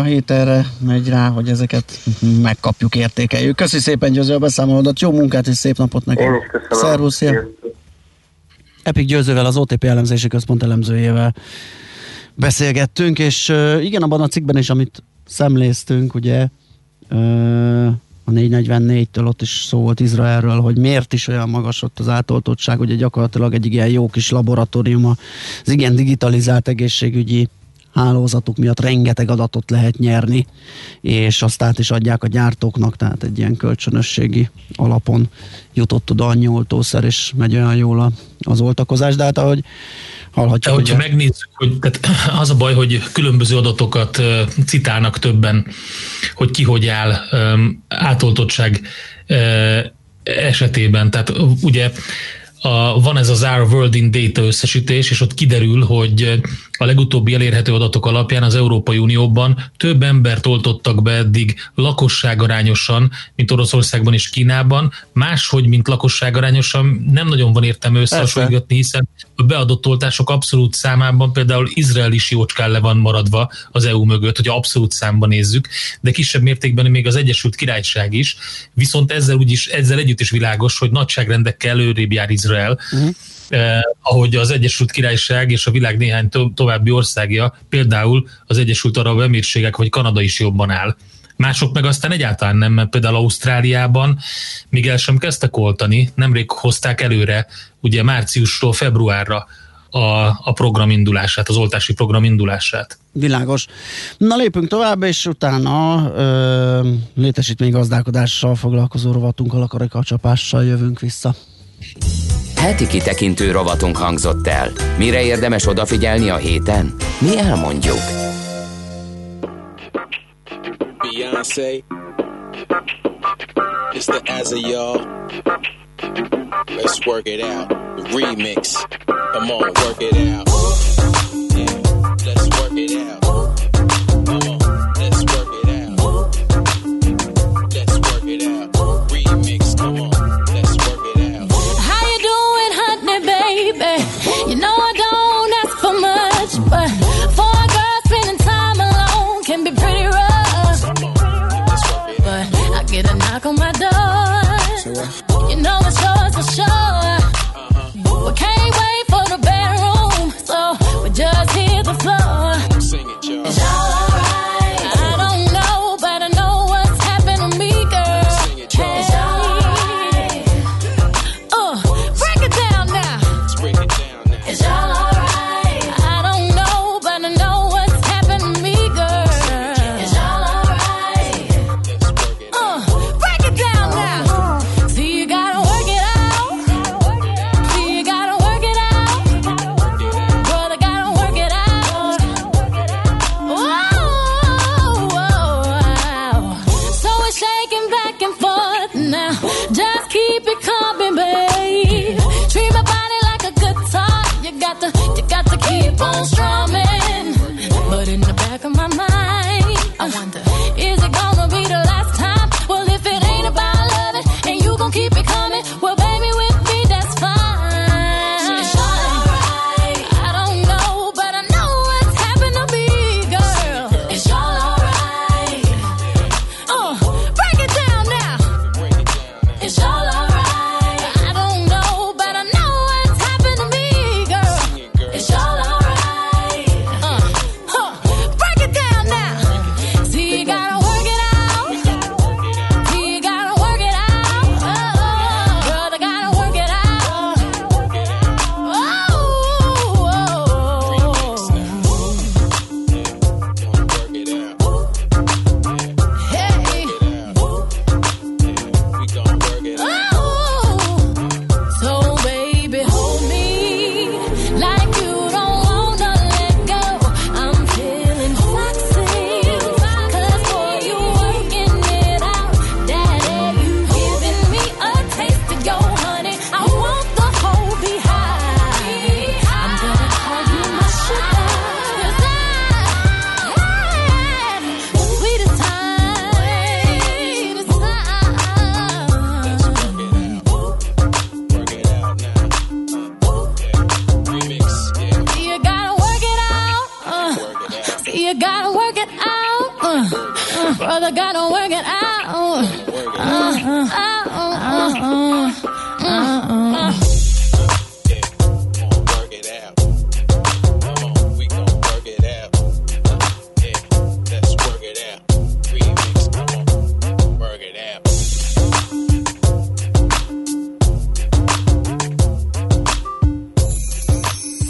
Hét erre megy rá, hogy ezeket megkapjuk, értékeljük. Köszi szépen Győző a beszámolódat, jó munkát és szép napot neked. Én is köszönöm. Szervusz, szia. Epic Győzővel, az OTP elemzési központ elemzőjével beszélgettünk, és igen, abban a cikkben is, amit szemléztünk, ugye a 444-től ott is szó volt Izraelről, hogy miért is olyan magas ott az átoltottság, ugye gyakorlatilag egy ilyen jó kis laboratórium az igen digitalizált egészségügyi hálózatuk miatt rengeteg adatot lehet nyerni, és azt át is adják a gyártóknak, tehát egy ilyen kölcsönösségi alapon jutott oda annyi oltószer, és megy olyan jól a- az oltakozás, de hát ahogy hallhatjuk, De hogyha ugye- megnézzük, hogy tehát az a baj, hogy különböző adatokat citálnak többen, hogy ki hogy áll átoltottság esetében. Tehát ugye a, van ez az Our World in Data összesítés, és ott kiderül, hogy a legutóbbi elérhető adatok alapján az Európai Unióban több embert oltottak be eddig lakosságarányosan, mint Oroszországban és Kínában. Máshogy, mint lakosságarányosan nem nagyon van értelme összehasonlítani, hiszen a beadott oltások abszolút számában például Izrael is jócskán le van maradva az EU mögött, hogy abszolút számban nézzük, de kisebb mértékben még az Egyesült Királyság is, viszont ezzel, úgyis, ezzel együtt is világos, hogy nagyságrendekkel előrébb jár Izrael, eh, ahogy az Egyesült Királyság és a világ néhány to- további országja, például az Egyesült Arab Emírségek vagy Kanada is jobban áll. Mások meg aztán egyáltalán nem, mert például Ausztráliában még el sem kezdtek oltani, nemrég hozták előre, ugye márciusról februárra a, a program indulását, az oltási program indulását. Világos. Na lépünk tovább, és utána ö, létesítménygazdálkodással foglalkozó rovatunkkal, a karikacsapással jövünk vissza. Heti kitekintő rovatunk hangzott el. Mire érdemes odafigyelni a héten? Mi elmondjuk. Beyonce. It's the as of y'all. Let's work it out. Remix. Come on, work it out. Yeah, let's work it out. Come on, baby? You know I don't ask for much, but for a girl spending time alone can be pretty rough. But I get a knock on my door. You know it's yours for sure. réponse.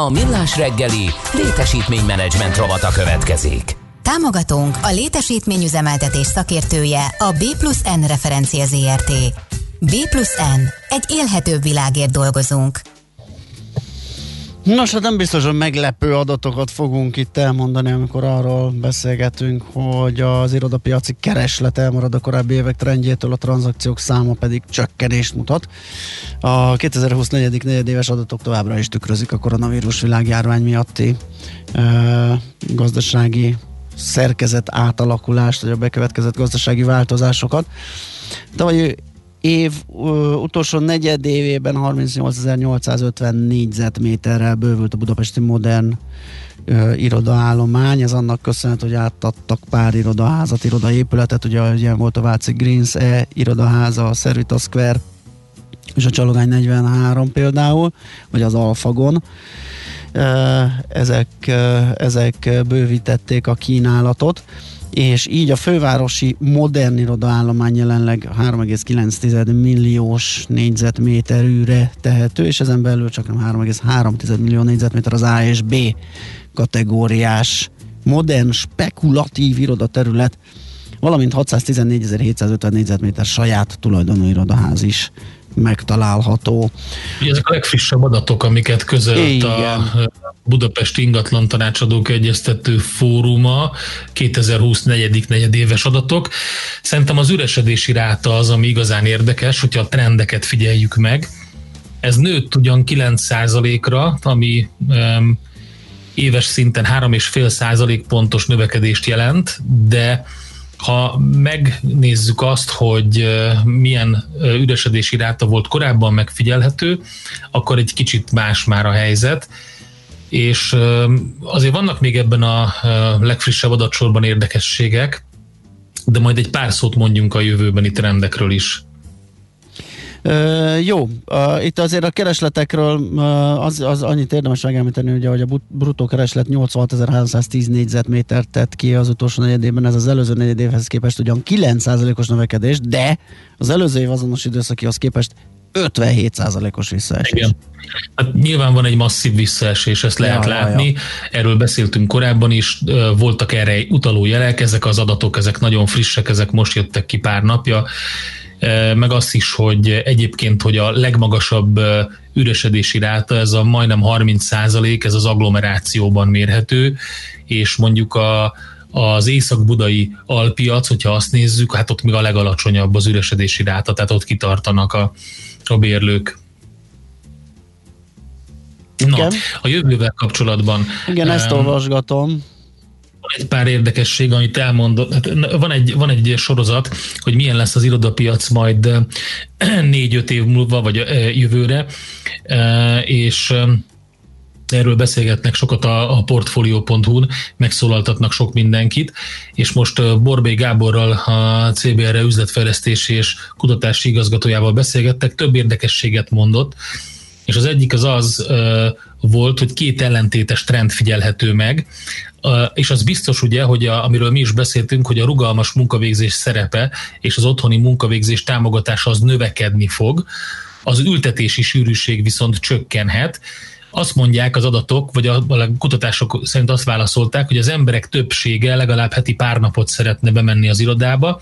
A millás reggeli létesítménymenedzsment rovata következik. Támogatónk a létesítményüzemeltetés szakértője a B plusz N referencia ZRT. B plusz N. Egy élhetőbb világért dolgozunk. Nos, hát nem biztos, hogy meglepő adatokat fogunk itt elmondani, amikor arról beszélgetünk, hogy az irodapiaci kereslet elmarad a korábbi évek trendjétől, a tranzakciók száma pedig csökkenést mutat. A 2024. negyedéves adatok továbbra is tükrözik a koronavírus világjárvány miatti e, gazdasági szerkezet átalakulást, vagy a bekövetkezett gazdasági változásokat. Tavaly év utolsó negyed évében 38.850 négyzetméterrel bővült a budapesti modern ö, irodaállomány. Ez annak köszönhető, hogy átadtak pár irodaházat, irodaépületet. Ugye ilyen volt a Váci Greens E irodaháza, a Servita Square és a Csalogány 43 például, vagy az Alfagon. Ezek, ezek bővítették a kínálatot és így a fővárosi modern irodaállomány jelenleg 3,9 milliós négyzetméterűre tehető, és ezen belül csak nem 3,3 millió négyzetméter az A és B kategóriás modern, spekulatív irodaterület, valamint 614.750 négyzetméter saját tulajdonú irodaház is megtalálható. Ugye ezek a legfrissebb adatok, amiket közölt Igen. a Budapesti Ingatlan Tanácsadók Egyeztető Fóruma 2020 negyedik negyedéves adatok. Szerintem az üresedési ráta az, ami igazán érdekes, hogyha a trendeket figyeljük meg. Ez nőtt ugyan 9%-ra, ami um, éves szinten 3,5 százalék pontos növekedést jelent, de ha megnézzük azt, hogy milyen üresedési ráta volt korábban megfigyelhető, akkor egy kicsit más már a helyzet, és azért vannak még ebben a legfrissebb adatsorban érdekességek, de majd egy pár szót mondjunk a jövőbeni trendekről is. Jó, itt azért a keresletekről az, az annyit érdemes megemlíteni, ugye, hogy a bruttó kereslet 86.310 négyzetmétert tett ki az utolsó negyedében, ez az előző negyedévhez képest ugyan 9%-os növekedés, de az előző év azonos időszakihoz képest 57%-os visszaesés. Igen. Hát nyilván van egy masszív visszaesés, ezt lehet ja, látni. Ja, ja. Erről beszéltünk korábban is, voltak erre utaló jelek, ezek az adatok, ezek nagyon frissek, ezek most jöttek ki pár napja meg azt is, hogy egyébként, hogy a legmagasabb üresedési ráta, ez a majdnem 30 százalék, ez az agglomerációban mérhető, és mondjuk a, az észak-budai alpiac, hogyha azt nézzük, hát ott még a legalacsonyabb az üresedési ráta, tehát ott kitartanak a, a bérlők. Na, a jövővel kapcsolatban. Igen, ezt olvasgatom egy pár érdekesség, amit elmondott. Hát van, egy, van egy sorozat, hogy milyen lesz az irodapiac majd négy-öt év múlva, vagy jövőre, és erről beszélgetnek sokat a, a portfolio.hu-n, megszólaltatnak sok mindenkit, és most Borbé Gáborral, a CBR üzletfejlesztési és kutatási igazgatójával beszélgettek, több érdekességet mondott, és az egyik az az volt, hogy két ellentétes trend figyelhető meg, és az biztos ugye, hogy a, amiről mi is beszéltünk, hogy a rugalmas munkavégzés szerepe és az otthoni munkavégzés támogatása az növekedni fog, az ültetési sűrűség viszont csökkenhet, azt mondják az adatok, vagy a, a kutatások szerint azt válaszolták, hogy az emberek többsége legalább heti pár napot szeretne bemenni az irodába,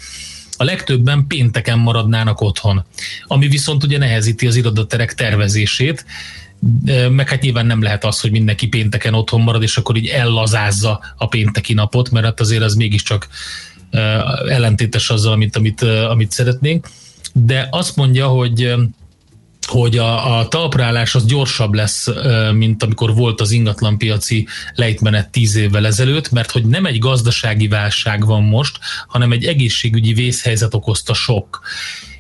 a legtöbben pénteken maradnának otthon, ami viszont ugye nehezíti az irodaterek tervezését, meg hát nyilván nem lehet az, hogy mindenki pénteken otthon marad, és akkor így ellazázza a pénteki napot, mert hát azért az mégiscsak ellentétes azzal, amit, amit, amit szeretnénk. de azt mondja, hogy hogy a, a talprálás az gyorsabb lesz, mint amikor volt az ingatlanpiaci lejtmenet tíz évvel ezelőtt, mert hogy nem egy gazdasági válság van most, hanem egy egészségügyi vészhelyzet okozta sok.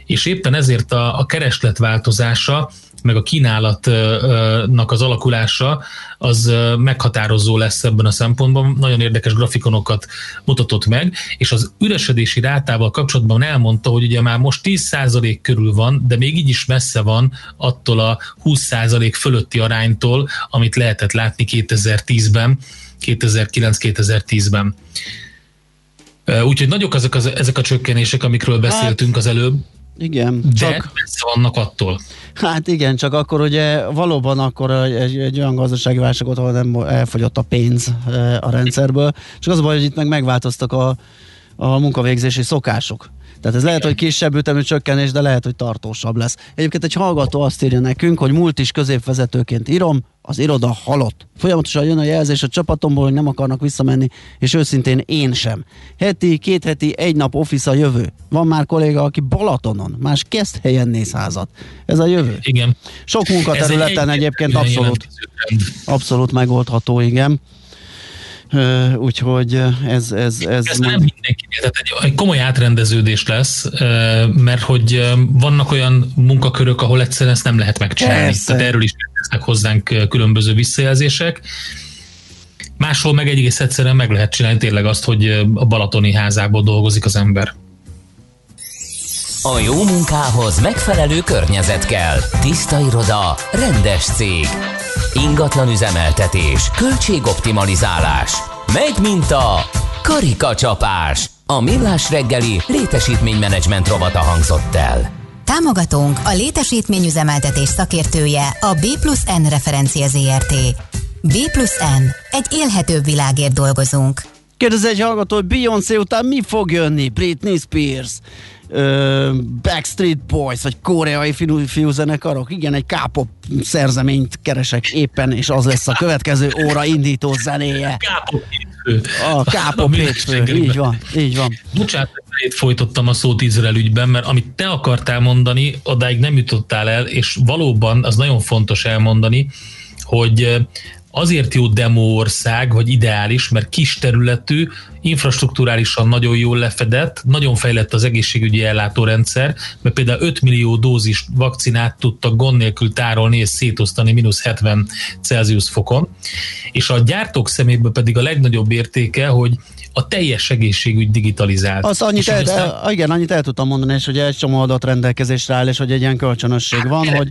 És éppen ezért a, a kereslet változása meg a kínálatnak az alakulása az meghatározó lesz ebben a szempontban. Nagyon érdekes grafikonokat mutatott meg, és az üresedési rátával kapcsolatban elmondta, hogy ugye már most 10% körül van, de még így is messze van attól a 20% fölötti aránytól, amit lehetett látni 2010-ben, 2009-2010-ben. Úgyhogy nagyok ezek, az, ezek a csökkenések, amikről beszéltünk az előbb. Igen, de csak... messze vannak attól. Hát igen, csak akkor ugye valóban akkor egy, egy olyan gazdasági válságot, ahol nem elfogyott a pénz a rendszerből, csak az a baj, hogy itt meg megváltoztak a, a munkavégzési szokások. Tehát ez lehet, hogy kisebb ütemű csökkenés, de lehet, hogy tartósabb lesz. Egyébként egy hallgató azt írja nekünk, hogy múlt is középvezetőként írom, az iroda halott. Folyamatosan jön a jelzés a csapatomból, hogy nem akarnak visszamenni, és őszintén én sem. Heti, két heti, egy nap office a jövő. Van már kolléga, aki Balatonon, más kezd helyen néz házat. Ez a jövő. Igen. Sok munkaterületen egy, egyébként abszolút, abszolút megoldható, igen. Úgyhogy ez, ez, ez, ez nem mindenki, tehát egy, egy komoly átrendeződés lesz, mert hogy vannak olyan munkakörök, ahol egyszerűen ezt nem lehet megcsinálni. Persze. Tehát erről is lesznek hozzánk különböző visszajelzések. Máshol meg egész egyszerűen meg lehet csinálni tényleg azt, hogy a Balatoni házából dolgozik az ember. A jó munkához megfelelő környezet kell. Tiszta iroda, rendes cég. Ingatlan üzemeltetés, költségoptimalizálás. Megy, mint a karikacsapás. A millás reggeli létesítménymenedzsment rovata hangzott el. Támogatónk a létesítményüzemeltetés szakértője a B plusz N referencia ZRT. B plusz N. Egy élhetőbb világért dolgozunk. Kérdez egy hallgató, hogy Beyoncé után mi fog jönni? Britney Spears, Backstreet Boys, vagy koreai fiú, fiúzenekarok? Igen, egy kápop szerzeményt keresek éppen, és az lesz a következő óra indító zenéje. A kápop hétfő, így van, így van. Bocsánat, itt folytottam a szót Izrael ügyben, mert amit te akartál mondani, odáig nem jutottál el, és valóban az nagyon fontos elmondani, hogy azért jó demo ország, vagy ideális, mert kis területű, infrastruktúrálisan nagyon jól lefedett, nagyon fejlett az egészségügyi ellátórendszer, mert például 5 millió dózis vakcinát tudtak gond nélkül tárolni és szétosztani mínusz 70 Celsius fokon, és a gyártók szemében pedig a legnagyobb értéke, hogy a teljes egészségügy digitalizált. Az annyit el, el, igen, annyit el tudtam mondani, és hogy egy csomó adat rendelkezésre áll, és hogy egy ilyen kölcsönösség hát, van, hogy...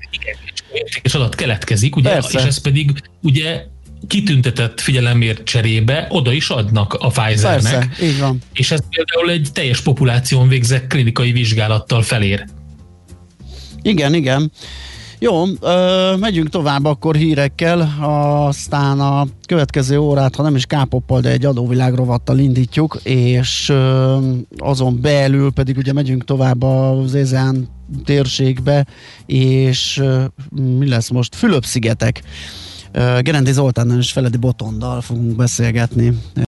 És adat keletkezik, ugye, Persze. és ez pedig ugye kitüntetett figyelemért cserébe oda is adnak a Pfizernek. Persze, így van. És ez például egy teljes populáción végzett klinikai vizsgálattal felér. Igen, igen. Jó, ö, megyünk tovább akkor hírekkel, aztán a következő órát, ha nem is kápoppal, de egy adóvilág rovattal indítjuk, és ö, azon belül pedig ugye megyünk tovább az Ézán térségbe, és ö, mi lesz most? Fülöp-szigetek. Gerendi Zoltánnal és Feledi Botondal fogunk beszélgetni